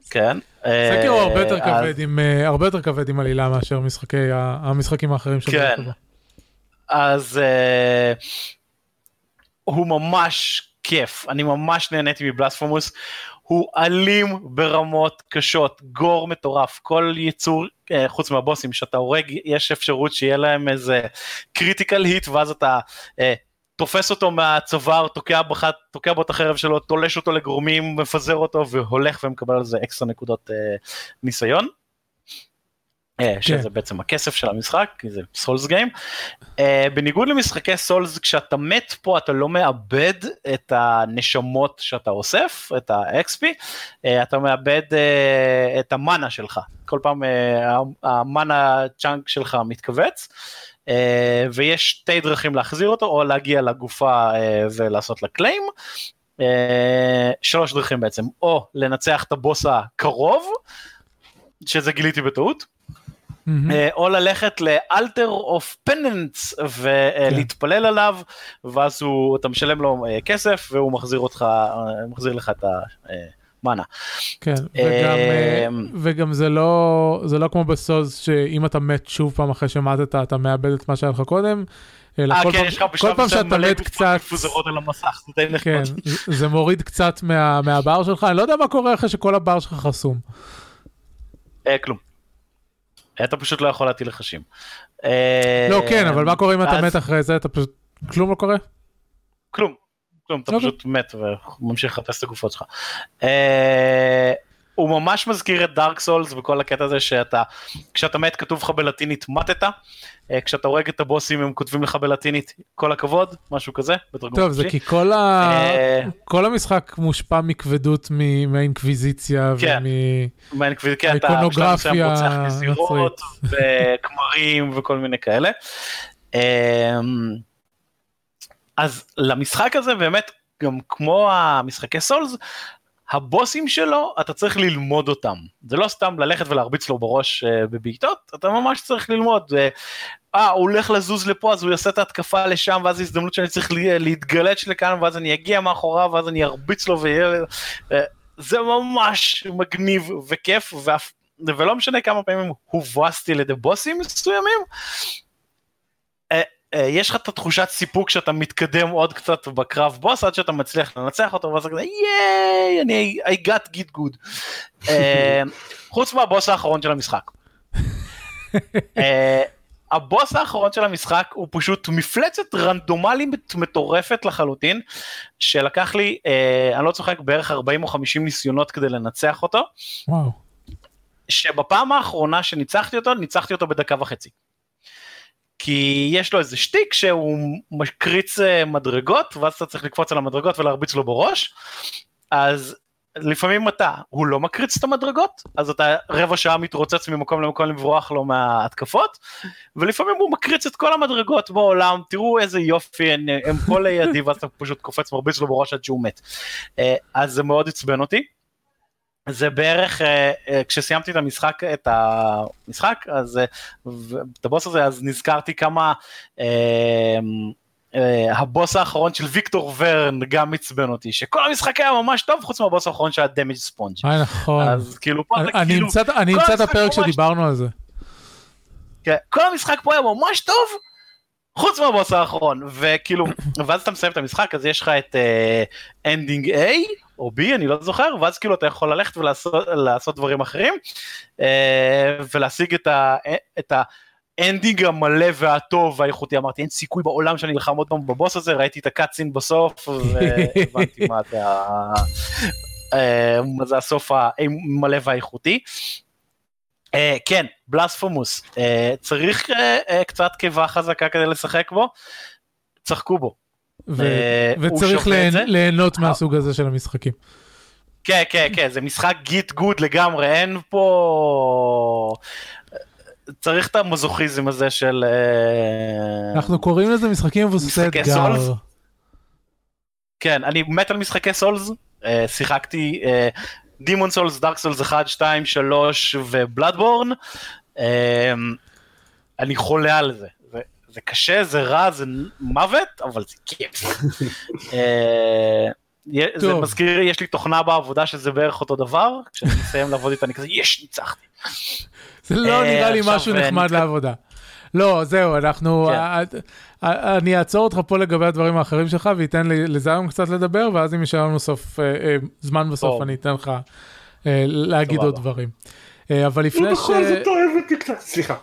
כן. סקירו הרבה יותר כבד עם הרבה יותר כבד עם עלילה מאשר משחקי המשחקים האחרים של כן. אז הוא ממש כיף, אני ממש נהניתי מ Blasphemous, הוא אלים ברמות קשות, gore מטורף, כל יצור, אה, חוץ מהבוסים, שאתה הורג, יש אפשרות שיהיה להם איזה critical hit, ואז אתה אה, תופס אותו מהצוואר, תוקע, תוקע בו את החרב שלו, תולש אותו לגורמים, מפזר אותו, והולך ומקבל על זה אקסטרה נקודות אה, ניסיון. אה, שזה בעצם הכסף של המשחק, כי זה סולס גיים. Uh, בניגוד למשחקי סולס, כשאתה מת פה אתה לא מאבד את הנשמות שאתה אוסף, את ה-XP, uh, אתה מאבד uh, את המאנה שלך. כל פעם uh, המאנה צ'אנק שלך מתכווץ, uh, ויש שתי דרכים להחזיר אותו, או להגיע לגופה uh, ולעשות לה קליים. Uh, שלוש דרכים בעצם, או לנצח את הבוס הקרוב, שזה גיליתי בטעות. אה, או ללכת לאלתר אוף פננס ולהתפלל עליו ואז הוא אתה משלם לו אה, כסף והוא מחזיר אותך אה, מחזיר לך את המאנה. כן, וגם, אה, וגם זה לא זה לא כמו בסוז שאם אתה מת שוב פעם אחרי שמטת אתה מאבד את מה שהיה לך קודם. אלא אה כל כן פעם- כל פעם שאתה מת קצת, מפוזרות על המסך זה די כן, זה מוריד קצת מה- מהבר שלך, אני לא יודע מה קורה אחרי שכל הבר שלך חסום. אה, כלום. אתה פשוט לא יכול להטיל לחשים. אה, לא, כן, אבל מה קורה אם אתה מת אחרי זה, אתה פשוט, כלום לא קורה? כלום, כלום, אתה אוקיי. פשוט מת וממשיך לחפש את הגופות שלך. הוא ממש מזכיר את דארק סולס וכל הקטע הזה שאתה, כשאתה מת כתוב לך בלטינית מתת, אה, כשאתה הורג את הבוסים הם כותבים לך בלטינית כל הכבוד, משהו כזה, בתרגום טוב, זה. כי כל ה- אה, כל המשחק מושפע מכבדות מ- מהאינקוויזיציה כן. ומ... מהאינקוויז- כן, נזירות וכמרים וכל מיני כאלה. אמ, אז למשחק הזה באמת גם כמו המשחקי סולס הבוסים שלו אתה צריך ללמוד אותם זה לא סתם ללכת ולהרביץ לו בראש אה, בבעיטות אתה ממש צריך ללמוד. אה, אה הוא הולך לזוז לפה אז הוא יעשה את ההתקפה לשם ואז הזדמנות שאני צריך לה- להתגלץ' לכאן ואז אני אגיע מאחוריו ואז אני ארביץ לו ויהיה אה, זה ממש מגניב וכיף ואף, ולא משנה כמה פעמים הובסתי לידי בוסים מסוימים. אה, יש לך את התחושת סיפוק שאתה מתקדם עוד קצת בקרב בוס עד שאתה מצליח לנצח אותו ואז אתה כזה ייי אני I got git good. אה, חוץ מהבוס האחרון של המשחק. אה, הבוס האחרון של המשחק הוא פשוט מפלצת רנדומלית מטורפת לחלוטין שלקח לי אה, אני לא צוחק בערך 40 או 50 ניסיונות כדי לנצח אותו וואו. שבפעם האחרונה שניצחתי אותו ניצחתי אותו בדקה וחצי. כי יש לו איזה שטיק שהוא מקריץ אה, מדרגות ואז אתה צריך לקפוץ על המדרגות ולהרביץ לו בראש. אז לפעמים אתה הוא לא מקריץ את המדרגות אז אתה רבע שעה מתרוצץ ממקום למקום לברוח לו מההתקפות ולפעמים הוא מקריץ את כל המדרגות בעולם. תראו איזה יופי הם, הם פה לידי ואז אתה פשוט קופץ מרביץ לו בראש עד שהוא מת. אה, אז זה מאוד עצבן אותי. זה בערך אה, אה, כשסיימתי את המשחק את המשחק אז אה, את הבוס הזה אז נזכרתי כמה הבוס האחרון של ויקטור ורן גם עצבן אותי שכל המשחק היה ממש טוב חוץ מהבוס האחרון שהיה דמג' ספונג' נכון. אז כאילו פה זה אני כאילו אמצא- אני כל אמצא את הפרק שדיברנו על זה. כן, כל המשחק פה היה ממש טוב חוץ מהבוס האחרון וכאילו ואז אתה מסיים את המשחק אז יש לך את ending A או B אני לא זוכר ואז כאילו אתה יכול ללכת ולעשות לעשות דברים אחרים אה, ולהשיג את ה... את ה ה ending המלא והטוב והאיכותי אמרתי אין סיכוי בעולם שאני אלחם עוד פעם בבוס הזה ראיתי את ה cutscene בסוף והבנתי מה זה אה, מה זה הסוף המלא והאיכותי. אה, כן, Blasphemous, אה, צריך אה, אה, קצת קיבה חזקה כדי לשחק בו, שחקו בו. ו- אה, וצריך ליהנות מהסוג הזה של המשחקים. כן, כן, כן, זה משחק git gud לגמרי, אין פה... צריך את המזוכיזם הזה של... אה, אנחנו קוראים לזה משחקים מבוססי אתגר. כן, אני מת על משחקי Souls, אה, שיחקתי Demon's Souls, Dark Souls 1, 2, 3 ו Bloodborne, אה, אני חולה על זה. זה, קשה, זה רע, זה מוות, אבל זה כיף. אה, זה. מזכיר, יש לי תוכנה בעבודה שזה בערך אותו דבר, כשאני מסיים לעבוד איתה אני כזה, יש, ניצחתי. זה לא אה, נראה לי משהו נחמד לעבודה. לא, זהו, אנחנו... כן. אה, אני אעצור אותך פה לגבי הדברים האחרים שלך ואתן לזיון קצת לדבר, ואז אם יישאר לנו סוף, זמן בסוף טוב. אני אתן לך להגיד. עוד דברים. אבל לפני ש... בכל זאת אוהב אותי קצת, סליחה.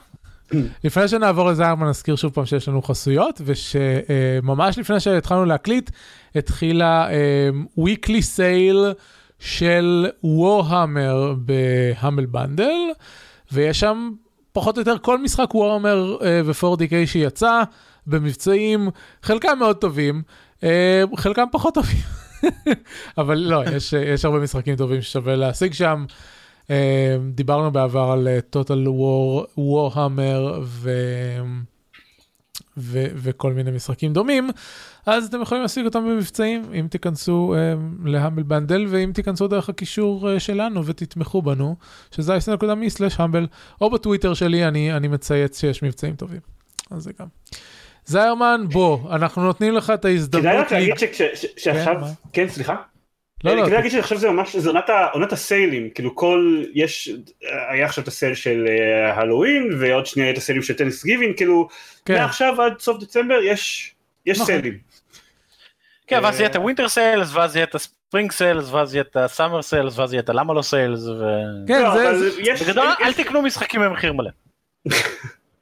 לפני שנעבור לזיירמן נזכיר שוב פעם שיש לנו חסויות ושממש לפני שהתחלנו להקליט התחילה אה, weekly sale של וורהמר בהאמל בנדל ויש שם פחות או יותר כל משחק וורהמר ו-4DK שיצא במבצעים חלקם מאוד טובים אה, חלקם פחות טובים אבל לא יש, יש הרבה משחקים טובים ששווה להשיג שם. אה, דיברנו בעבר על אה, total war, warhammer ו... ו... וכל מיני משחקים דומים, אז אתם יכולים להשיג אותם במבצעים אם תיכנסו אה, להמבל בנדל ואם תיכנסו דרך הקישור אה, שלנו ותתמכו בנו, שזה ה-me/המבל, או בטוויטר שלי אני, אני מצייץ שיש מבצעים טובים. אז זה גם. זיירמן, בוא, אנחנו נותנים לך את ההזדמנות. כדאי רק לה- להגיד ש- שעכשיו? כן סליחה. לא, לא, כדאי להגיד שעכשיו זה ממש, זה עונת הסיילים, כאילו כל, יש, היה עכשיו את ה sale של אה, הלואוין ועוד שנייה את הסיילים של Thanksgiving, כאילו כן. מעכשיו עד סוף דצמבר יש יש נכון. סיילים. כן, ואז אה, יהיה את ה winter sales, ואז יהיה את ה spring sales, ואז יהיה את ה summer sales, ואז יהיה את הלמה לא sales, ו... כן, לא, זה, אבל זה, יש- בגדול יש- אל תקנו משחקים במחיר מלא.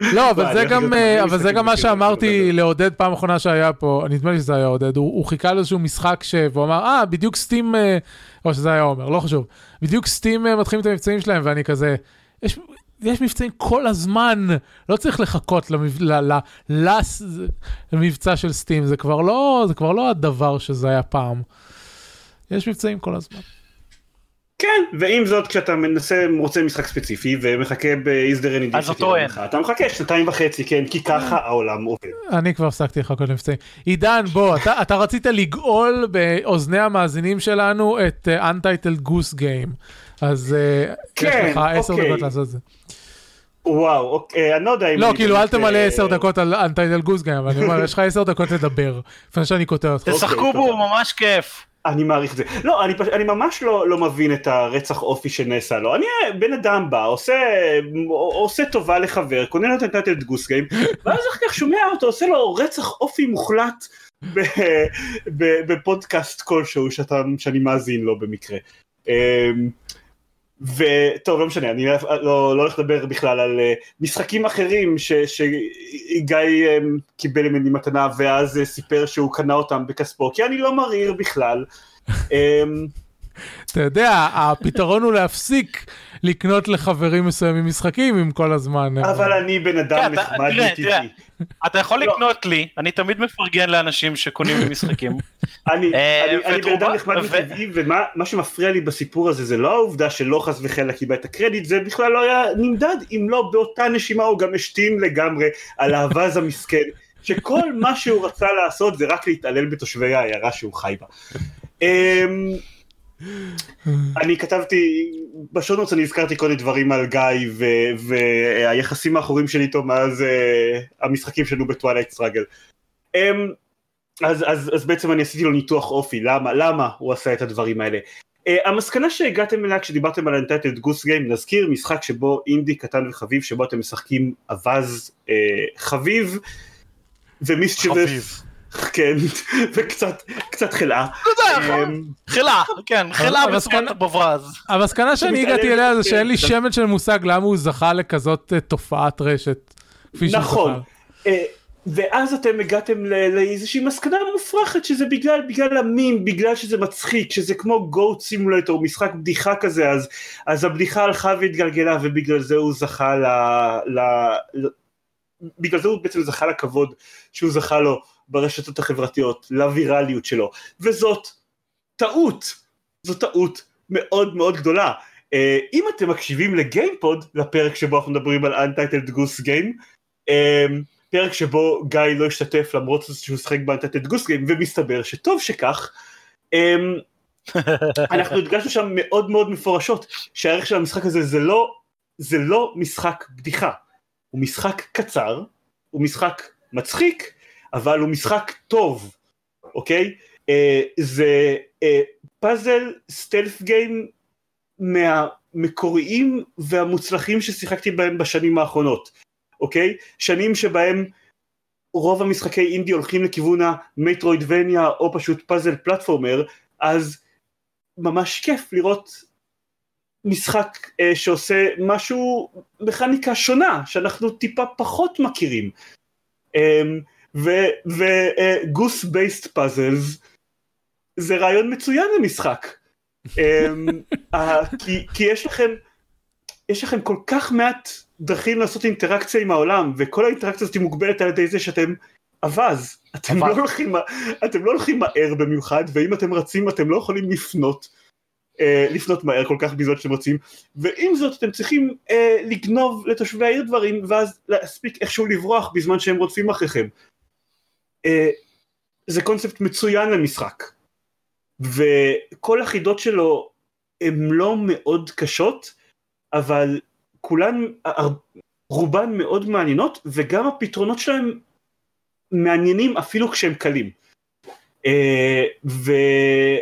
לא, אבל זה גם, אה, אבל זה גם מה שאמרתי. לעודד פעם אחרונה שהיה פה, נדמה לי שזה היה עודד, הוא, הוא חיכה לאיזשהו משחק ש... והוא אמר, אה, בדיוק Steam, אה, או שזה היה עומר, לא חשוב, בדיוק סטים אה, מתחילים את המבצעים שלהם, ואני כזה, יש, יש מבצעים כל הזמן, לא צריך לחכות. למבצע של סטים, זה כבר לא, זה כבר לא הדבר שזה היה פעם. יש מבצעים כל הזמן. כן, ועם זאת כשאתה מנסה, רוצה משחק ספציפי ומחכה באיזדר אין אז אותו אין. אתה מחכה שנתיים וחצי, כן, כי ככה העולם עובד. אני כבר הפסקתי לחכות למבצעים. עידן, בוא, אתה, אתה רצית לגאול באוזני המאזינים שלנו את uh, Untitled Goose Game. אז uh, כן, יש לך עשר אוקיי. דקות לעשות את זה. וואו, אוקיי, אני לא יודע אם... לא, כאילו, אל תמלא אה, עשר דקות על Untitled Goose Game, אבל אני אומר, יש לך עשר דקות לדבר, לפני שאני קוטע אותך. אוקיי, תשחקו תודה. בו, ממש כיף. אני מעריך את זה. לא, אני, פש... אני ממש לא, לא מבין את הרצח אופי שנעשה לו. אני בן אדם בא, עושה, עושה טובה לחבר, קונה לו את הטייטל גוס גיים, ואז אחר כך שומע אותו, עושה לו רצח אופי מוחלט ב, ב, בפודקאסט כלשהו שאתה, שאני מאזין לו במקרה. אמ, וטוב לא משנה אני לא, לא הולך לדבר בכלל על uh, משחקים אחרים ש, שגיא um, קיבל ממני מתנה ואז uh, סיפר שהוא קנה אותם בכספו כי אני לא מריר בכלל. um, אתה יודע הפתרון הוא להפסיק לקנות לחברים מסוימים משחקים עם כל הזמן. אבל אני בן אדם כן, נחמד וטבעי. אתה יכול לא. לקנות לי, אני תמיד מפרגן לאנשים שקונים לי משחקים. אני אה, בן אדם נחמד וטבעי, ומה שמפריע לי בסיפור הזה זה לא העובדה שלא חס וחלילה קיבל את הקרדיט, זה בכלל לא היה נמדד, אם לא באותה נשימה הוא גם השתין לגמרי על האווז המסכן, שכל מה שהוא רצה לעשות זה רק להתעלל בתושבי העיירה שהוא חי בה. אני כתבתי, בשונות אני הזכרתי כל מיני דברים על גיא והיחסים העכורים שלי איתו מאז אה, המשחקים שלנו ב Twilight Struggle. אמ, אז, אז, אז בעצם אני עשיתי לו ניתוח אופי, למה, למה הוא עשה את הדברים האלה. אה, המסקנה שהגעתם אליה כשדיברתם על ה Untitled Goose Game, נזכיר משחק שבו אינדי קטן וחביב, שבו אתם משחקים אווז אה, חביב ו mischievous. כן, וקצת קצת חלאה. אמ, חלאה, כן, חלאה בצורת הבוברז. המסקנה שאני הגעתי אליה זה שאין לי שמץ של מושג למה הוא זכה לכזאת אה, תופעת רשת. נכון. אה, ואז אתם הגעתם לאיזושהי מסקנה מופרכת שזה בגלל, בגלל המים, בגלל שזה מצחיק, שזה כמו גוט סימולטור, משחק בדיחה כזה, אז, אז הבדיחה הלכה והתגלגלה ובגלל זה הוא זכה ל... ל, ל בגלל זה הוא בעצם זכה לכבוד שהוא זכה לו ברשתות החברתיות, לווירליות שלו, וזאת טעות, זו טעות מאוד מאוד גדולה. Uh, אם אתם מקשיבים לגיימפוד, לפרק שבו אנחנו מדברים על Untitled Goose Game, uh, פרק שבו גיא לא השתתף למרות שהוא שחק ב-Untitled Goose Game, ומסתבר שטוב שכך, um, אנחנו הדגשנו שם מאוד מאוד מפורשות שהערך של המשחק הזה זה לא, זה לא משחק בדיחה, הוא משחק קצר, הוא משחק מצחיק, אבל הוא משחק טוב, אוקיי? אה, זה אה, פאזל סטלף גיים מהמקוריים והמוצלחים ששיחקתי בהם בשנים האחרונות, אוקיי? שנים שבהם רוב המשחקי אינדי הולכים לכיוון המטרואידבניה או פשוט פאזל פלטפורמר, אז ממש כיף לראות משחק אה, שעושה משהו, מכניקה שונה, שאנחנו טיפה פחות מכירים. אה, וגוס בייסט פאזלס זה רעיון מצוין למשחק. אמ, כי, כי יש לכם יש לכם כל כך מעט דרכים לעשות אינטראקציה עם העולם וכל האינטראקציה הזאת מוגבלת על ידי זה שאתם אווז. אתם לא הולכים אתם לא הולכים מהר במיוחד ואם אתם רצים אתם לא יכולים לפנות אה, לפנות מהר כל כך בזאת שאתם רוצים ועם זאת אתם צריכים אה, לגנוב לתושבי העיר דברים ואז להספיק איכשהו לברוח בזמן שהם רודפים אחריכם זה קונספט מצוין למשחק. וכל החידות שלו הן לא מאוד קשות אבל כולן רובן מאוד מעניינות וגם הפתרונות שלהם מעניינים אפילו כשהם קלים. אה, ו,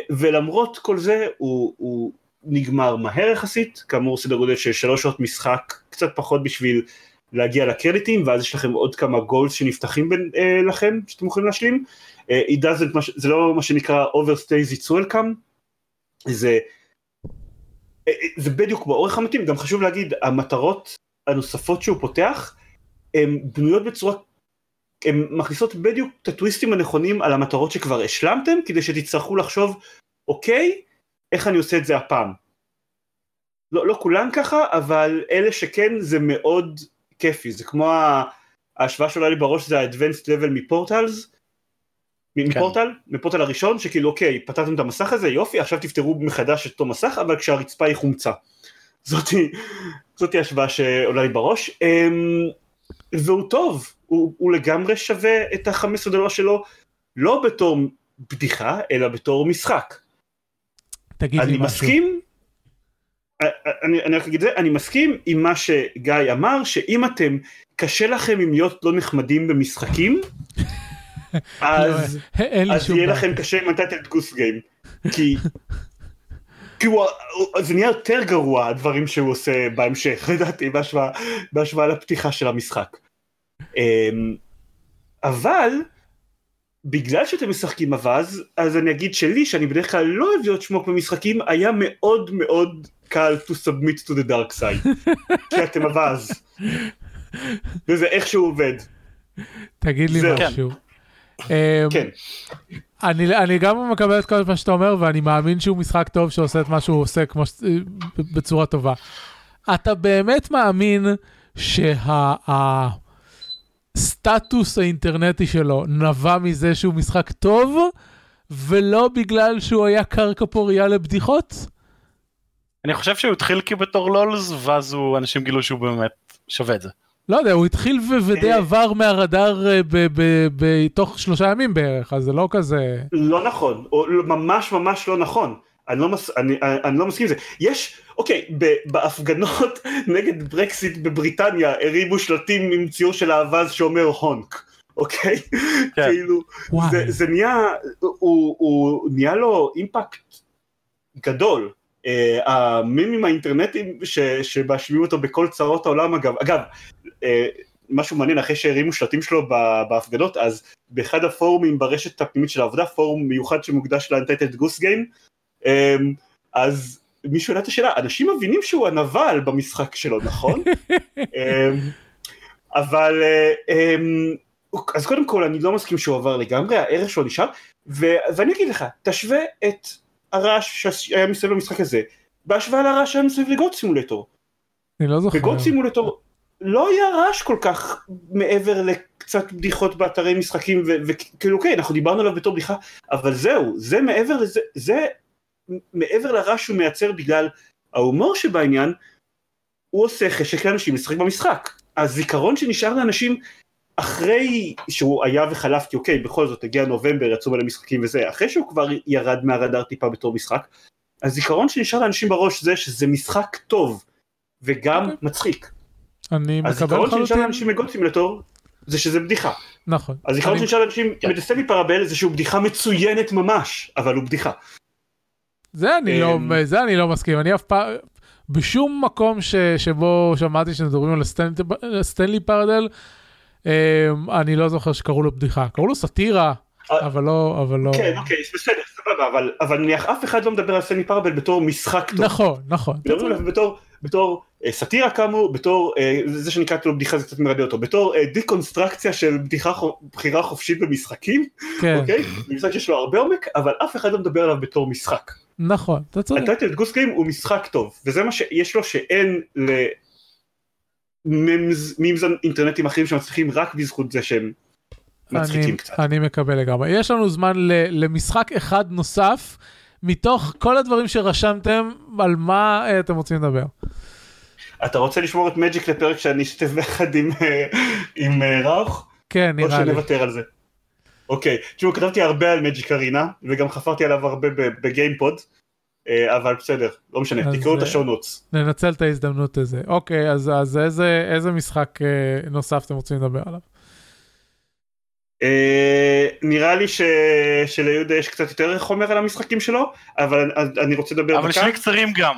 ולמרות כל זה הוא, הוא נגמר מהר יחסית כאמור סדר גודל של שלוש שעות משחק קצת פחות בשביל להגיע לקרדיטים ואז יש לכם עוד כמה גולס שנפתחים בין, אה, לכם שאתם יכולים להשלים. אה, it doesn't, זה לא מה שנקרא overstays its welcome, זה, אה, אה, זה בדיוק באורך המתאים, גם חשוב להגיד המטרות הנוספות שהוא פותח הן בנויות בצורה, הן מכניסות בדיוק את הטוויסטים הנכונים על המטרות שכבר השלמתם כדי שתצטרכו לחשוב אוקיי איך אני עושה את זה הפעם. לא, לא כולן ככה אבל אלה שכן זה מאוד כיפי, זה כמו ההשוואה שעולה לי בראש זה ה-advanced level מפורטלס, מפורטל, כן. מפורטל הראשון, שכאילו אוקיי, פתרתם את המסך הזה, יופי, עכשיו תפתרו מחדש את אותו מסך, אבל כשהרצפה היא חומצה. זאתי, זאתי השוואה שעולה לי בראש, אמ, והוא טוב, הוא, הוא לגמרי שווה את ה-15 דולר שלו, לא בתור בדיחה, אלא בתור משחק. תגיד לי משהו. אני מסכים אני, אני רק אגיד זה, אני מסכים עם מה שגיא אמר, שאם אתם, קשה לכם עם להיות לא נחמדים במשחקים, אז, לא, אז יהיה לכם קשה עם נתת את גוס גיים. כי... כי הוא, הוא- זה נהיה יותר גרוע הדברים שהוא עושה בהמשך לדעתי בהשוואה, בהשוואה לפתיחה של המשחק. אמ, אבל בגלל שאתם משחקים אווז אז אני אגיד שלי שאני בדרך כלל לא אוהב להיות שמוק במשחקים היה מאוד מאוד קל to submit to the dark side כי אתם אווז. וזה איכשהו עובד. תגיד לי. משהו. אמ, כן. אני, אני גם מקבל את כל מה שאתה אומר ואני מאמין שהוא משחק טוב שעושה את מה שהוא עושה כמו ש... בצורה טובה. אתה באמת מאמין שהסטטוס האינטרנטי שלו נבע מזה שהוא משחק טוב ולא בגלל שהוא היה קרקע פוריה לבדיחות? אני חושב שהוא התחיל כבתור לולס ואז הוא אנשים גילו שהוא באמת שווה את זה. לא יודע, הוא התחיל ודי אה. עבר מהרדאר אה, בתוך שלושה ימים בערך, אז זה לא כזה... לא נכון, או לא- ממש ממש לא נכון. אני לא, מס, אני, אני, אני לא מסכים עם זה. יש, אוקיי, ב, בהפגנות נגד ברקסיט בבריטניה הרימו שלטים עם ציור של האווז שאומר הונק, אוקיי? כן. כאילו, וואי. זה, זה נהיה, הוא, הוא נהיה לו אימפקט גדול. Uh, המימים האינטרנטיים ש, שמשמיעים אותו בכל צרות העולם אגב, אגב, uh, משהו מעניין אחרי שהרימו שלטים שלו בהפגנות אז באחד הפורומים ברשת הפנימית של העבודה פורום מיוחד שמוקדש לאנטייטד גוס גיים אז מישהו העלה את השאלה אנשים מבינים שהוא הנבל במשחק שלו נכון? אמ, אבל אה, אמ, אז קודם כל אני לא מסכים שהוא עבר לגמרי הערך שלו נשאר ו- ואני אגיד לך תשווה את הרעש שהיה מסביב למשחק הזה בהשוואה לרעש שהיה מסביב לגוד סימולטור אני לא זוכר. בגוד סימולטור לא היה רעש כל כך מעבר לקצת בדיחות באתרי משחקים וכאילו כן אנחנו דיברנו עליו בתור בדיחה אבל זהו זה מעבר לזה זה מעבר לרעש שהוא מייצר בגלל ההומור שבעניין הוא עושה חשק לאנשים לשחק במשחק הזיכרון שנשאר לאנשים אחרי שהוא היה וחלף כי אוקיי בכל זאת הגיע נובמבר יצאו מלא משחקים וזה אחרי שהוא כבר ירד מהרדאר טיפה בתור משחק הזיכרון שנשאר לאנשים בראש זה שזה משחק טוב וגם אוקיי. מצחיק אני מקבל הזיכרון שנשאר. לאנשים מגוד סימולטור זה שזה בדיחה. נכון. הזיכרון אני- שנשאר לאנשים כן. בדסטמי פרבל זה שהוא בדיחה מצוינת ממש, אבל הוא בדיחה. זה אני לא, אמ, זה אני לא מסכים, אני אף פעם, בשום מקום ש, שבו שמעתי שמדברים על סטנלי פרדל, אני לא זוכר שקראו לו בדיחה, קראו לו סאטירה, אה, אבל לא, אבל לא, כן, אוקיי, בסדר, סבבה, אבל- אבל נניח אף אחד לא מדבר על סטנלי פרבל בתור משחק טוב. נכון, נכון, מדברים עליו בתור, בתור אה, סאטירה כאמור, בתור, אה, זה שנקרא לו בדיחה זה קצת מרדה אותו, בתור אה, דיקונסטרקציה של בדיחה בחירה חופשית במשחקים, כן, אוקיי? זה משחק שיש לו הרבה עומק, אבל אף אחד לא מדבר עליו בתור משחק. נכון, אתה צודק, הטייטל גוס גיים הוא משחק טוב וזה מה שיש לו שאין למימס אינטרנטים אחרים שמצליחים רק בזכות זה שהם אני, מצחיקים קצת. אני מקבל לגמרי, יש לנו זמן ל, למשחק אחד נוסף, מתוך כל הדברים שרשמתם, על מה אה, אתם רוצים לדבר? אתה רוצה לשמור את מג'יק לפרק שאני אשתף ביחד עם, אה, עם אה, ראוך? כן, או נראה לי, שנוותר על זה? אוקיי, תשמעו כתבתי הרבה על מג'יק ארינה וגם חפרתי עליו הרבה בגיימפוד אבל בסדר לא משנה תקראו את אה, השואו נוטס. ננצל את ההזדמנות הזה. אוקיי, אז, אז איזה, איזה משחק אה, נוסף אתם רוצים לדבר עליו? אה, נראה לי ש... שליהודה יש קצת יותר חומר על המשחקים שלו אבל אני- אני רוצה לדבר אבל דקה. שלי קצרים גם.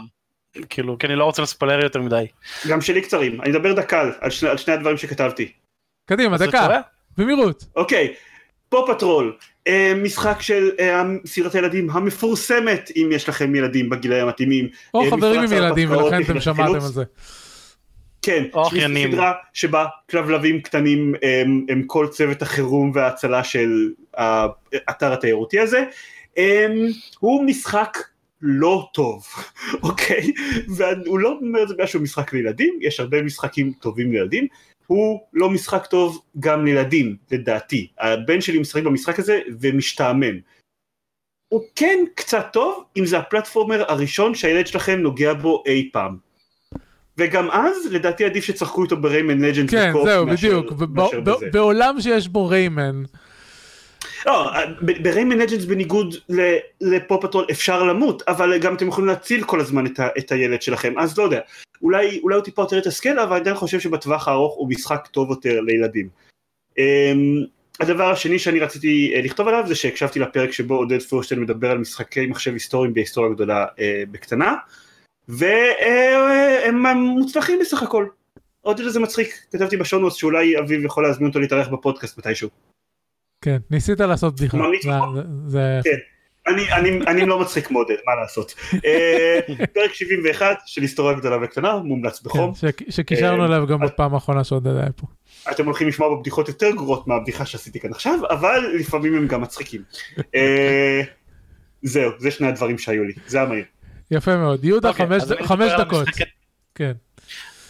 כאילו, כי אני לא רוצה לספלר יותר מדי. גם שלי קצרים, אני אדבר דקה על, שני, על שני הדברים שכתבתי. קדימה, דקה? במהירות. אוקיי, פו פטרול, אה, משחק של אה, סדרת הילדים המפורסמת, אם יש לכם ילדים בגילאים המתאימים. או אה, חברים עם ילדים, ולכן אתם שמעתם. על זה. כן, שהיא אחיינים. סדרה שבה כלבלבים קטנים הם, הם כל צוות החירום וההצלה של האתר התיירותי הזה. הם, הוא משחק לא טוב, אוקיי? והוא לא אומר את זה בגלל שהוא משחק לילדים, יש הרבה משחקים טובים לילדים. הוא לא משחק טוב גם לילדים, לדעתי. הבן שלי משחק במשחק הזה ומשתעמם. הוא כן קצת טוב אם זה ה platformer הראשון שהילד שלכם נוגע בו אי פעם. וגם אז לדעתי עדיף שתשחקו איתו ב Rayman Legends כן, זהו, בדיוק. ב- מאשר ב-. בעולם שיש בו Rayman, לא, ב Rayman Legends בניגוד ל Paw Patrol אפשר למות, אבל גם אתם יכולים להציל כל הזמן את, ה- את הילד שלכם, אז לא יודע. אולי, אולי הוא טיפה יותר יתסכל, אבל עדיין חושב שבטווח הארוך הוא משחק טוב יותר לילדים. אמ, הדבר השני שאני רציתי uh, לכתוב עליו זה שהקשבתי לפרק שבו עודד פורשטיין מדבר על משחקי מחשב היסטוריים בהיסטוריה גדולה uh, בקטנה והם uh, מוצלחים בסך הכל. עוד יותר זה מצחיק, כתבתי בשונוס שאולי אביב יכול להזמין אותו להתארח בפודקאסט מתישהו. כן, ניסית לעשות בדיחה. ממליץ זה- מאוד. זה- זה... כן. אני, אני, אני לא מצחיק מודד, מה לעשות. אה, פרק 71 של היסטוריה גדולה וקטנה, מומלץ בחום. כן, שקישרנו אה, אליו גם אז- בפעם האחרונה שעודד היה פה. אתם הולכים לשמוע בבדיחות יותר גרועות מהבדיחה שעשיתי כאן עכשיו, אבל לפעמים הם גם מצחיקים. אה, זהו, זה שני הדברים שהיו לי, זה היה מהיר. יפה מאוד. יהודה, אוקיי, חמש דקות. כן.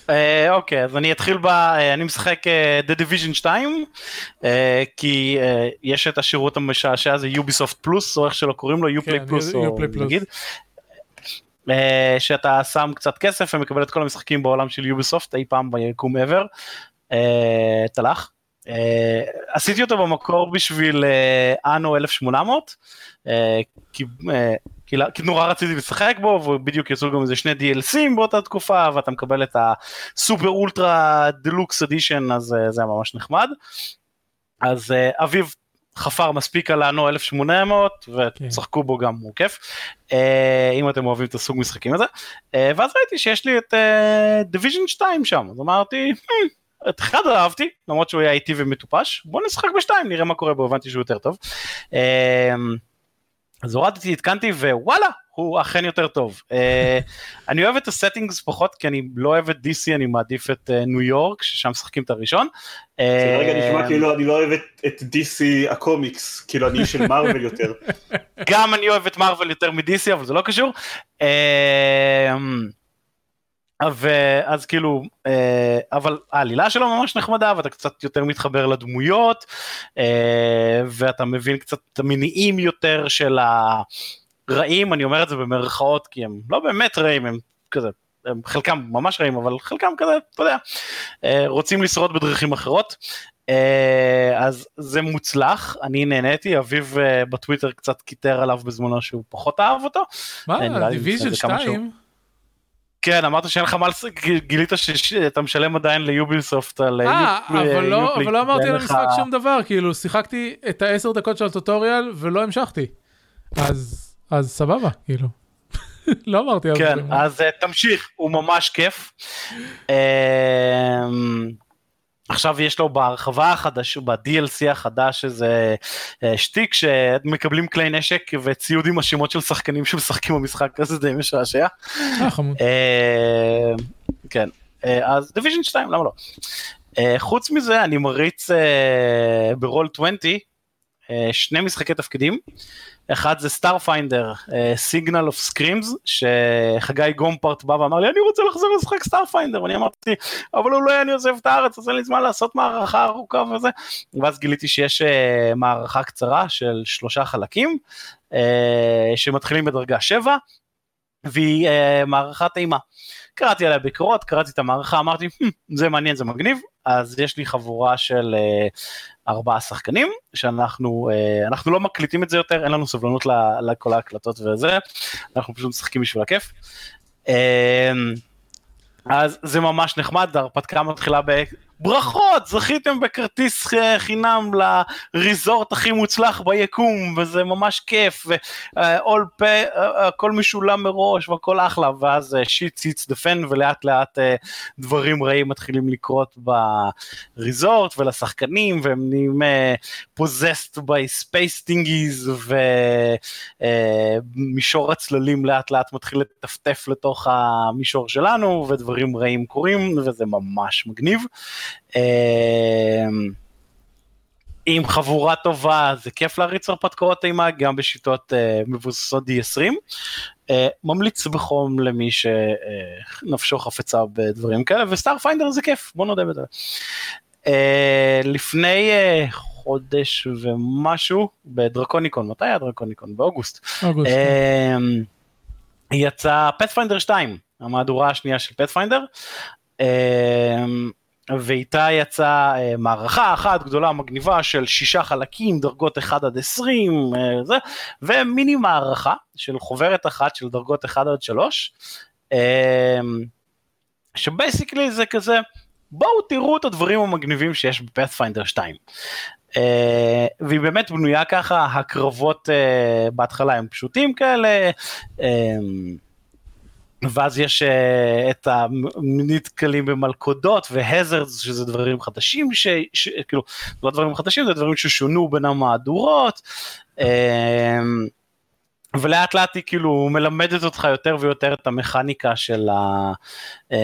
אה, אוקיי, אז אני אתחיל ב... אה, אני משחק אה, The Division 2, אה, כי אה, יש את השירות המשעשע הזה Ubisoft פלוס, או איך שלא קוראים לו, כן, Uplay פלוס, או Plus. נגיד. אה, שאתה שם קצת כסף ומקבל את כל המשחקים בעולם של Ubisoft אי פעם ביקום ever. אה, תלך. אה, עשיתי אותו במקור בשביל אנו 1800, אה, כי אה, כי כי נורא רציתי לשחק בו ובדיוק יצאו גם איזה שני DLCים באותה תקופה ואתה מקבל את הסופר אולטרה דלוקס אדישן אז אה, זה היה ממש נחמד. אז אה, אביב חפר מספיק על האנו 1800 ושחקו בו גם הוא כיף. אה, אם אתם אוהבים את הסוג משחקים הזה. ואז ראיתי שיש לי את Division 2 שם. אז אמרתי "המ, את אחד אהבתי למרות שהוא היה איטי ומטופש. בוא נשחק בשתיים נראה מה קורה בו הבנתי שהוא יותר טוב. אה, אז הורדתי התקנתי ווואלה הוא אכן יותר טוב. אה, אני אוהב את ה settings פחות כי אני לא אוהב את DC אני מעדיף את אה, ניו יורק ששם משחקים את הראשון. זה רגע אה, נשמע כאילו אני לא אוהב את- את DC הקומיקס, כאילו אני של מארוול יותר. גם אני אוהב את מארוול יותר מ-DC אבל זה לא קשור. אה, ו- אז כאילו אה, אבל העלילה שלו ממש נחמדה ואתה קצת יותר מתחבר לדמויות אה, ואתה מבין קצת את המניעים יותר של הרעים אני אומר את זה במרכאות כי הם לא באמת רעים הם כזה הם חלקם ממש רעים אבל חלקם כזה אתה יודע אה, רוצים לשרוד בדרכים אחרות. אז זה מוצלח אני נהניתי אביב בטוויטר קצת קיטר עליו בזמנו שהוא פחות אהב אותו. מה, כמה 2? כן אמרת שאין לך מה לס... גילית שאתה משלם עדיין ליוביסופט על אה, יופ- אבל לא אבל לא אמרתי על המשחק שום דבר, כאילו שיחקתי את העשר דקות של הטוטוריאל ולא המשכתי. אז אז סבבה, כאילו. לא אמרתי על זה. כן אז אה, תמשיך הוא ממש כיף. עכשיו יש לו בהרחבה החדש, ב-DLC החדש איזה אה, שטיק שמקבלים כלי נשק וציוד עם השמות של שחקנים שמשחקים במשחק הזה די משעשע. אה, חמוד. אה, כן, אה, אז Division 2, למה לא? חוץ מזה, אני מריץ ברול 20 אה, שני משחקי תפקידים. אחד זה Starfinder, Signal of Screams, שחגי גומפרט בא ואמר לי, אני רוצה לחזור לשחק Starfinder, ואני אמרתי, אבל אולי אני עוזב את הארץ, אז אין לי זמן לעשות מערכה ארוכה וזה. ואז גיליתי שיש אה, מערכה קצרה של שלושה חלקים, אה, שמתחילים בדרגה 7, והיא אה, מערכת אימה. קראתי עליה ביקורות, קראתי את המערכה, אמרתי, "Hmm, זה מעניין, זה מגניב, אז יש לי חבורה של אה, ארבעה שחקנים, שאנחנו אה, אנחנו לא מקליטים את זה יותר, אין לנו סבלנות לכל ההקלטות וזה, אנחנו פשוט משחקים בשביל הכיף. אה, אז זה ממש נחמד, ההרפתקה מתחילה. ברכות, זכיתם בכרטיס חינם לריזורט הכי מוצלח ביקום, וזה ממש כיף, ועול פה, אה, הכל משולם מראש והכל אחלה, ואז שיט סיטס דפן ולאט לאט אה, דברים רעים מתחילים לקרות בריזורט ולשחקנים, והם נהיים פוזסט space thingies, ומישור הצללים לאט לאט מתחיל לטפטף לתוך המישור שלנו, ודברים רעים קורים, וזה ממש מגניב. אמ, עם חבורה טובה זה כיף להריץ הרפתקאות אימה גם בשיטות אה, מבוססות D20. אה, ממליץ בחום למי שנפשו חפצה בדברים כאלה ו Starfinder זה כיף בוא נודה בזה. אה, לפני אה, חודש ומשהו בדרקוניקון מתי היה דרקוניקון באוגוסט. אוגוסט. אמ, יצא פת'פיינדר 2 המהדורה השנייה של פת'פיינדר. ואיתה יצאה אה, מערכה אחת גדולה מגניבה של שישה חלקים דרגות 1 עד 20 אה, זה, ומיני מערכה של חוברת אחת של דרגות 1 עד 3 שבייסיקלי זה כזה בואו תראו את הדברים המגניבים שיש בפאת'פיינדר 2. אה, והיא באמת בנויה ככה, הקרבות אה, בהתחלה הם פשוטים כאלה, אה, ואז יש uh, את הנתקלים במלכודות והזרדס שזה דברים חדשים ש... ש... כאילו לא דברים חדשים זה דברים ששונו בין המהדורות uh, ולאט לאט היא כאילו מלמדת אותך יותר ויותר את המכניקה של ה... אה,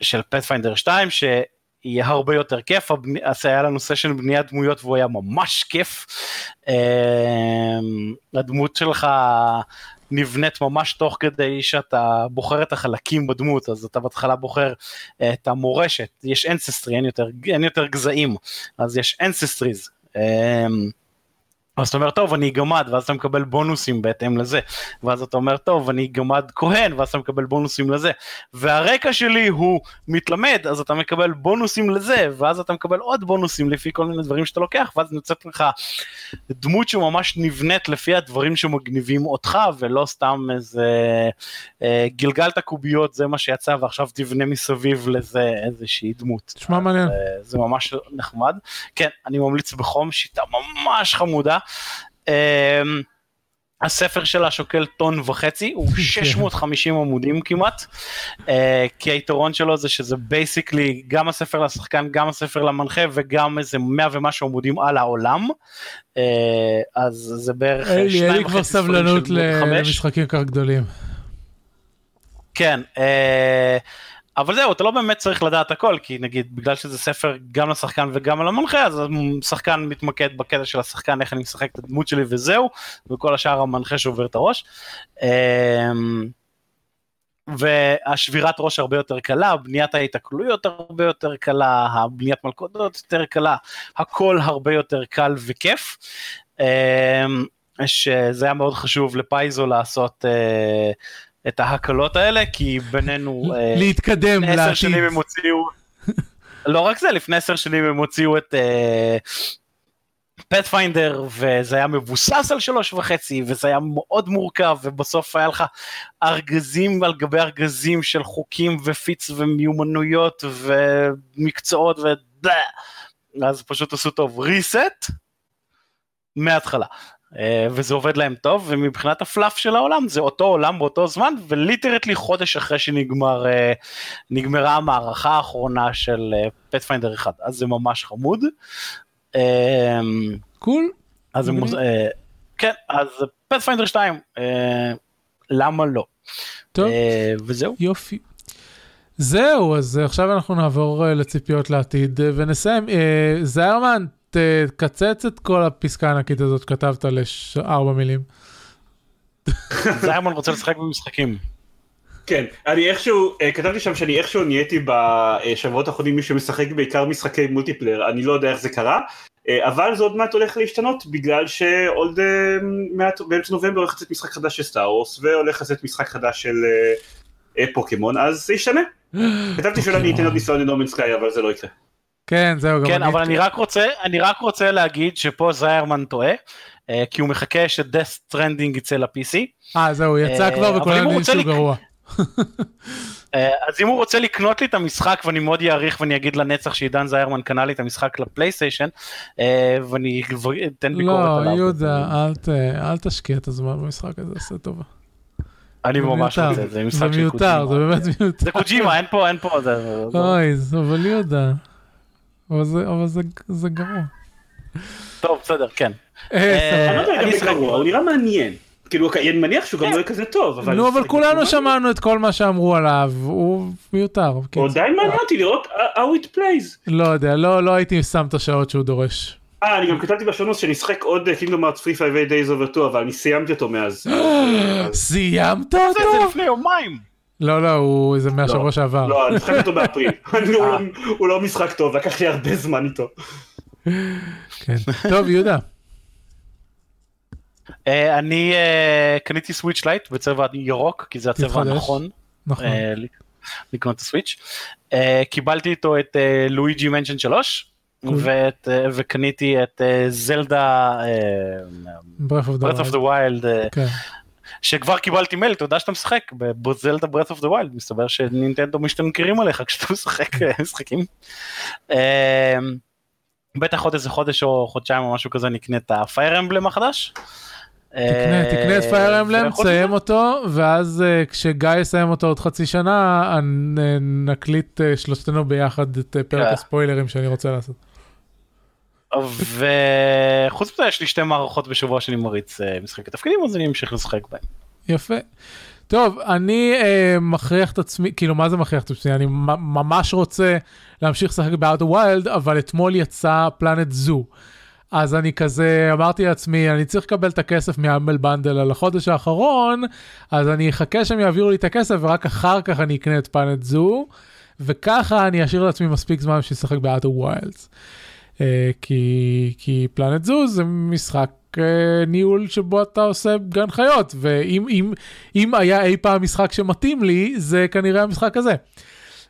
של Pathfinder 2 שיהיה הרבה יותר כיף, אז היה לנו סשן בניית דמויות והוא היה ממש כיף. אה, הדמות שלך נבנית ממש תוך כדי שאתה בוחר את החלקים בדמות, אז אתה בהתחלה בוחר אה, את המורשת, יש ancestry, אין יותר, אין יותר גזעים, אז יש ancestries. אז אתה אומר טוב אני גמד ואז אתה מקבל בונוסים בהתאם לזה ואז אתה אומר טוב אני גמד כהן ואז אתה מקבל בונוסים לזה והרקע שלי הוא מתלמד אז אתה מקבל בונוסים לזה ואז אתה מקבל עוד בונוסים לפי כל מיני דברים שאתה לוקח ואז נוצאת לך דמות שממש נבנית לפי הדברים שמגניבים אותך ולא סתם איזה אה, גלגלת קוביות זה מה שיצא ועכשיו תבנה מסביב לזה איזושהי דמות. תשמע מעניין. אה, זה ממש נחמד כן אני ממליץ בחום שיטה ממש חמודה. Um, הספר שלה שוקל טון וחצי, הוא 650 עמודים כמעט, uh, כי היתרון שלו זה שזה basically גם הספר לשחקן, גם הספר למנחה וגם איזה 100 ומשהו עמודים על העולם, uh, אז זה בערך אין לי כבר סבלנות למשחקים כך גדולים. כן, uh, אבל זהו, אתה לא באמת צריך לדעת הכל, כי נגיד בגלל שזה ספר גם לשחקן וגם על המנחה, אז השחקן מתמקד בקטע של השחקן, איך אני משחק את הדמות שלי וזהו, וכל השאר המנחה שובר את הראש. אמ, והשבירת ראש הרבה יותר קלה, בניית ההיתקלויות הרבה יותר קלה, הבניית מלכודות יותר קלה, הכל הרבה יותר קל וכיף. אמ, שזה היה מאוד חשוב לפייזו לעשות אה, את ההקלות האלה, כי בינינו... אה, להתקדם לעתיד. עשר שנים הם הוציאו... לא רק זה, לפני עשר שנים הם הוציאו את... פאת'פיינדר uh, וזה היה מבוסס על שלוש וחצי וזה היה מאוד מורכב ובסוף היה לך ארגזים על גבי ארגזים של חוקים ופיץ ומיומנויות ומקצועות ו... אז פשוט עשו טוב reset מההתחלה. אה, וזה עובד להם טוב ומבחינת הפלאף של העולם זה אותו עולם באותו זמן וליטרטלי חודש אחרי שנגמר אה, המערכה האחרונה של Pathfinder אה, 1 אז זה ממש חמוד. Cool. אז מוז... כן אז Pathfinder 2 למה לא. טוב. וזהו. יופי. זהו אז עכשיו אנחנו נעבור לציפיות לעתיד ונסיים זיירמן תקצץ את כל הפסקה הענקית הזאת שכתבת לארבע מילים. זיירמן רוצה לשחק במשחקים. כן, אני איכשהו, אה, כתבתי שם שאני איכשהו נהייתי בשבועות האחרונים מי שמשחק בעיקר משחקי multiplayer, אני לא יודע איך זה קרה, אה, אבל זה עוד מעט הולך להשתנות בגלל שעוד אה, מעט באמצע נובמבר הולך לצאת משחק חדש של Star Wars והולך לצאת משחק חדש של פוקימון, אז זה ישתנה. כתבתי שאולי אני אתן עוד ניסיון ל No Man's Sky אבל זה לא יקרה. כן זהו כן אבל אני רק רוצה אני רק רוצה להגיד שפה זיירמן טועה אה, כי הוא מחכה ש Death Stranding יצא ל-PC. אה זהו יצא אה, כבר וכולם יודעים שהוא גרוע. אה, אז אם הוא רוצה לקנות לי את המשחק ואני מאוד אעריך ואני אגיד לנצח שעידן זיירמן קנה לי את המשחק לפלייסטיישן ואני אתן ביקורת לא, עליו. לא יהודה אל תשקיע את הזמן במשחק הזה עושה טובה. אני ממש רוצה זה משחק של קוג'ימה. זה באמת מיותר. זה קוג'ימה אין פה אין פה. אוי אבל יהודה. אבל זה, אבל זה, זה גרוע. טוב, בסדר, כן. אה, אה, אני לא יודע אם זה גרוע, הוא נראה מעניין. כאילו, אני מניח שהוא גם לא יהיה כזה טוב, אבל... נו, אבל כולנו שמענו את כל מה שאמרו עליו, הוא מיותר. הוא עדיין מעניין אותי לראות how it plays. לא יודע, לא, לא הייתי שם את השעות שהוא דורש. אה, אני גם כתבתי בשונוס שאני אשחק עוד קינגדום ארץ 3 5 days over 2, אבל אני סיימתי אותו מאז. סיימת אותו? זה לפני יומיים. לא, לא, הוא זה מהשבוע לא. שעבר. לא, אני משחק אותו באפריל. הוא לא משחק טוב, לקח לי הרבה זמן איתו. כן. טוב, יהודה. אה, אני אה, קניתי Switch Lite בצבע ירוק, כי זה הצבע הנכון. נכון. אה, לקנות את ה Switch. קיבלתי איתו את Luigi's Mansion 3. וקניתי את Zelda Breath of the Wild כן. שכבר קיבלתי מייל, תודה שאתה משחק ב Zelda Breath of the Wild, מסתבר שנינטנדו משתנקרים עליך כשאתה משחק אה, משחקים. אמ, בטח עוד איזה חודש או חודשיים או משהו כזה נקנה את הפייר אמבלם החדש. תקנה, תקנה את פייר אמבלם, תסיים אותו, ואז אה, כשגיא יסיים אותו עוד חצי שנה, נקליט אה, שלושתנו ביחד את אה, פרק. הספוילרים שאני רוצה לעשות. וחוץ מזה יש לי שתי מערכות בשבוע שאני מריץ אה, משחקי תפקידים אז אני אמשיך לשחק בהם. יפה. טוב, אני אה, מכריח את עצמי, כאילו מה זה מכריח את עצמי? אני ממש רוצה להמשיך לשחק ב-out wild, אבל אתמול יצא פלנט זו. אז אני כזה אמרתי לעצמי, אני צריך לקבל את הכסף מהמבל בנדל על החודש האחרון, אז אני אחכה שהם יעבירו לי את הכסף ורק אחר כך אני אקנה את פלנט זו, וככה אני אשאיר לעצמי מספיק זמן בשביל לשחק ב-out wilds. אה, כי, כי פלנט זו זה משחק אה, ניהול שבו אתה עושה גן חיות, ואם אם, אם היה אי פעם משחק שמתאים לי, זה כנראה המשחק הזה.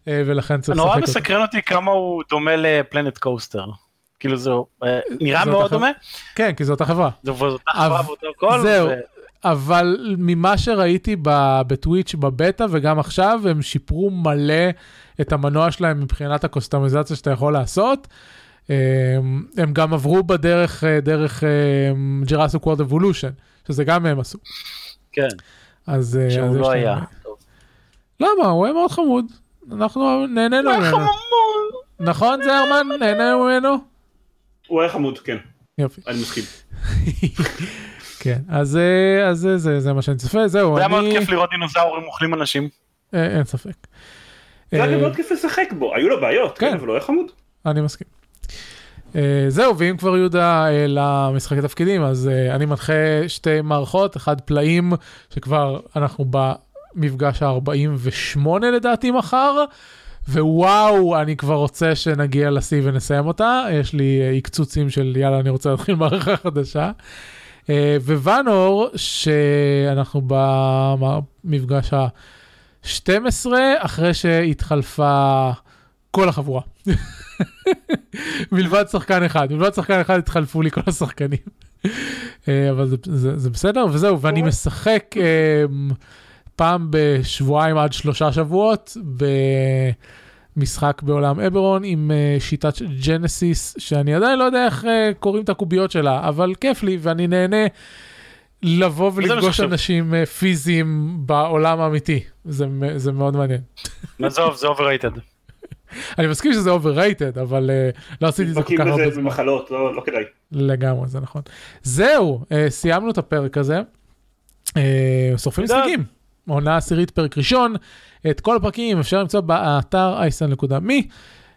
אה, ולכן צריך נורא לשחק אותו. מסקרן אותי כמה הוא דומה לפלנט קוסטר. כאילו זה אה, נראה זאת מאוד החברה. דומה. כן, כי זאת החברה. זה אותה חברה אבל- ואותו הכל. זהו. אבל ממה שראיתי בטוויץ' בבטא וגם עכשיו, הם שיפרו מלא את המנוע שלהם מבחינת הקוסטומיזציה שאתה יכול לעשות. הם, הם גם עברו בדרך, אה, דרך Jurassic World Evolution, שזה גם הם עשו. כן, אז אה, אז שהוא לא היה. למה? הוא היה מאוד חמוד. אנחנו נהנינו הוא היה ממנו. חמוד. נכון זיירמן? נהנינו ממנו? הוא היה חמוד, כן, יופי. אני מסכים. כן, אז אה, אז זה- זה זה מה שאני צופה, זהו, זה היה מאוד. כיף לראות דינוזאורים אוכלים אנשים. אין ספק. זה היה מאוד כיף לשחק בו, היו לו בעיות, כן. כן, אבל הוא היה חמוד. אני מסכים. Uh, זהו, ואם כבר יהודה uh, למשחקי תפקידים, אז uh, אני מנחה שתי מערכות, אחד פלאים, שכבר אנחנו במפגש ה-48 לדעתי מחר, ווואו, אני כבר רוצה שנגיע לשיא ונסיים אותה, יש לי עקצוצים של יאללה, אני רוצה להתחיל מערכה חדשה. וואנור, שאנחנו במפגש ה-12, אחרי שהתחלפה כל החבורה. מלבד שחקן אחד, מלבד שחקן אחד התחלפו לי כל השחקנים. אה, אבל זה, זה, זה בסדר, וזהו, ואני משחק אה, פעם בשבועיים עד שלושה שבועות במשחק בעולם אברון עם אה, שיטת ג'נסיס, שאני עדיין לא יודע איך קוראים את הקוביות שלה, אבל כיף לי ואני נהנה. לבוא ולפגוש? אנשים פיזיים בעולם האמיתי, זה, זה מאוד מעניין. עזוב, זה overrated. אני מסכים שזה overrated, אבל uh, לא עשיתי את זה כל כך הרבה בזה זמן. במחלות, לא לא כדאי. לגמרי, זה נכון. זהו, uh, סיימנו את הפרק הזה. Uh, שורפים. משחקים. עונה עשירית פרק ראשון. את כל הפרקים אפשר למצוא באתר אייסל.מי.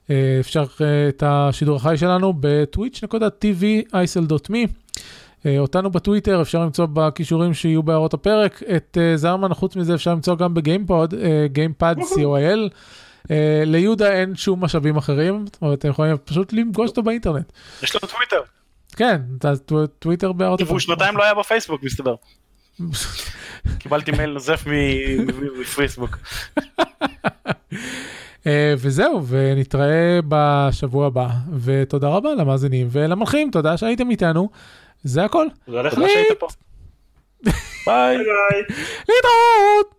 Uh, אפשר uh, את השידור החי שלנו אייסל.מי. Uh, אותנו בטוויטר אפשר למצוא בכישורים שיהיו בהערות הפרק. את זרמן, חוץ מזה אפשר למצוא גם בגיימפוד, GamePad co.il. Uh, ליהודה אין שום משאבים אחרים, זאת אומרת, אתם יכולים פשוט לפגוש אותו באינטרנט. יש לו טוויטר. כן, אתה טו- טוויטר בהערות והוא שנתיים לא היה בפייסבוק מסתבר. קיבלתי מייל נוזף מ- מ- מפייסבוק. אה, וזהו, ונתראה בשבוע הבא, ותודה רבה למאזינים ולמלכים, תודה שהייתם איתנו, זה הכל. תודה לך. שהיית פה. ביי. ביי. להתראות!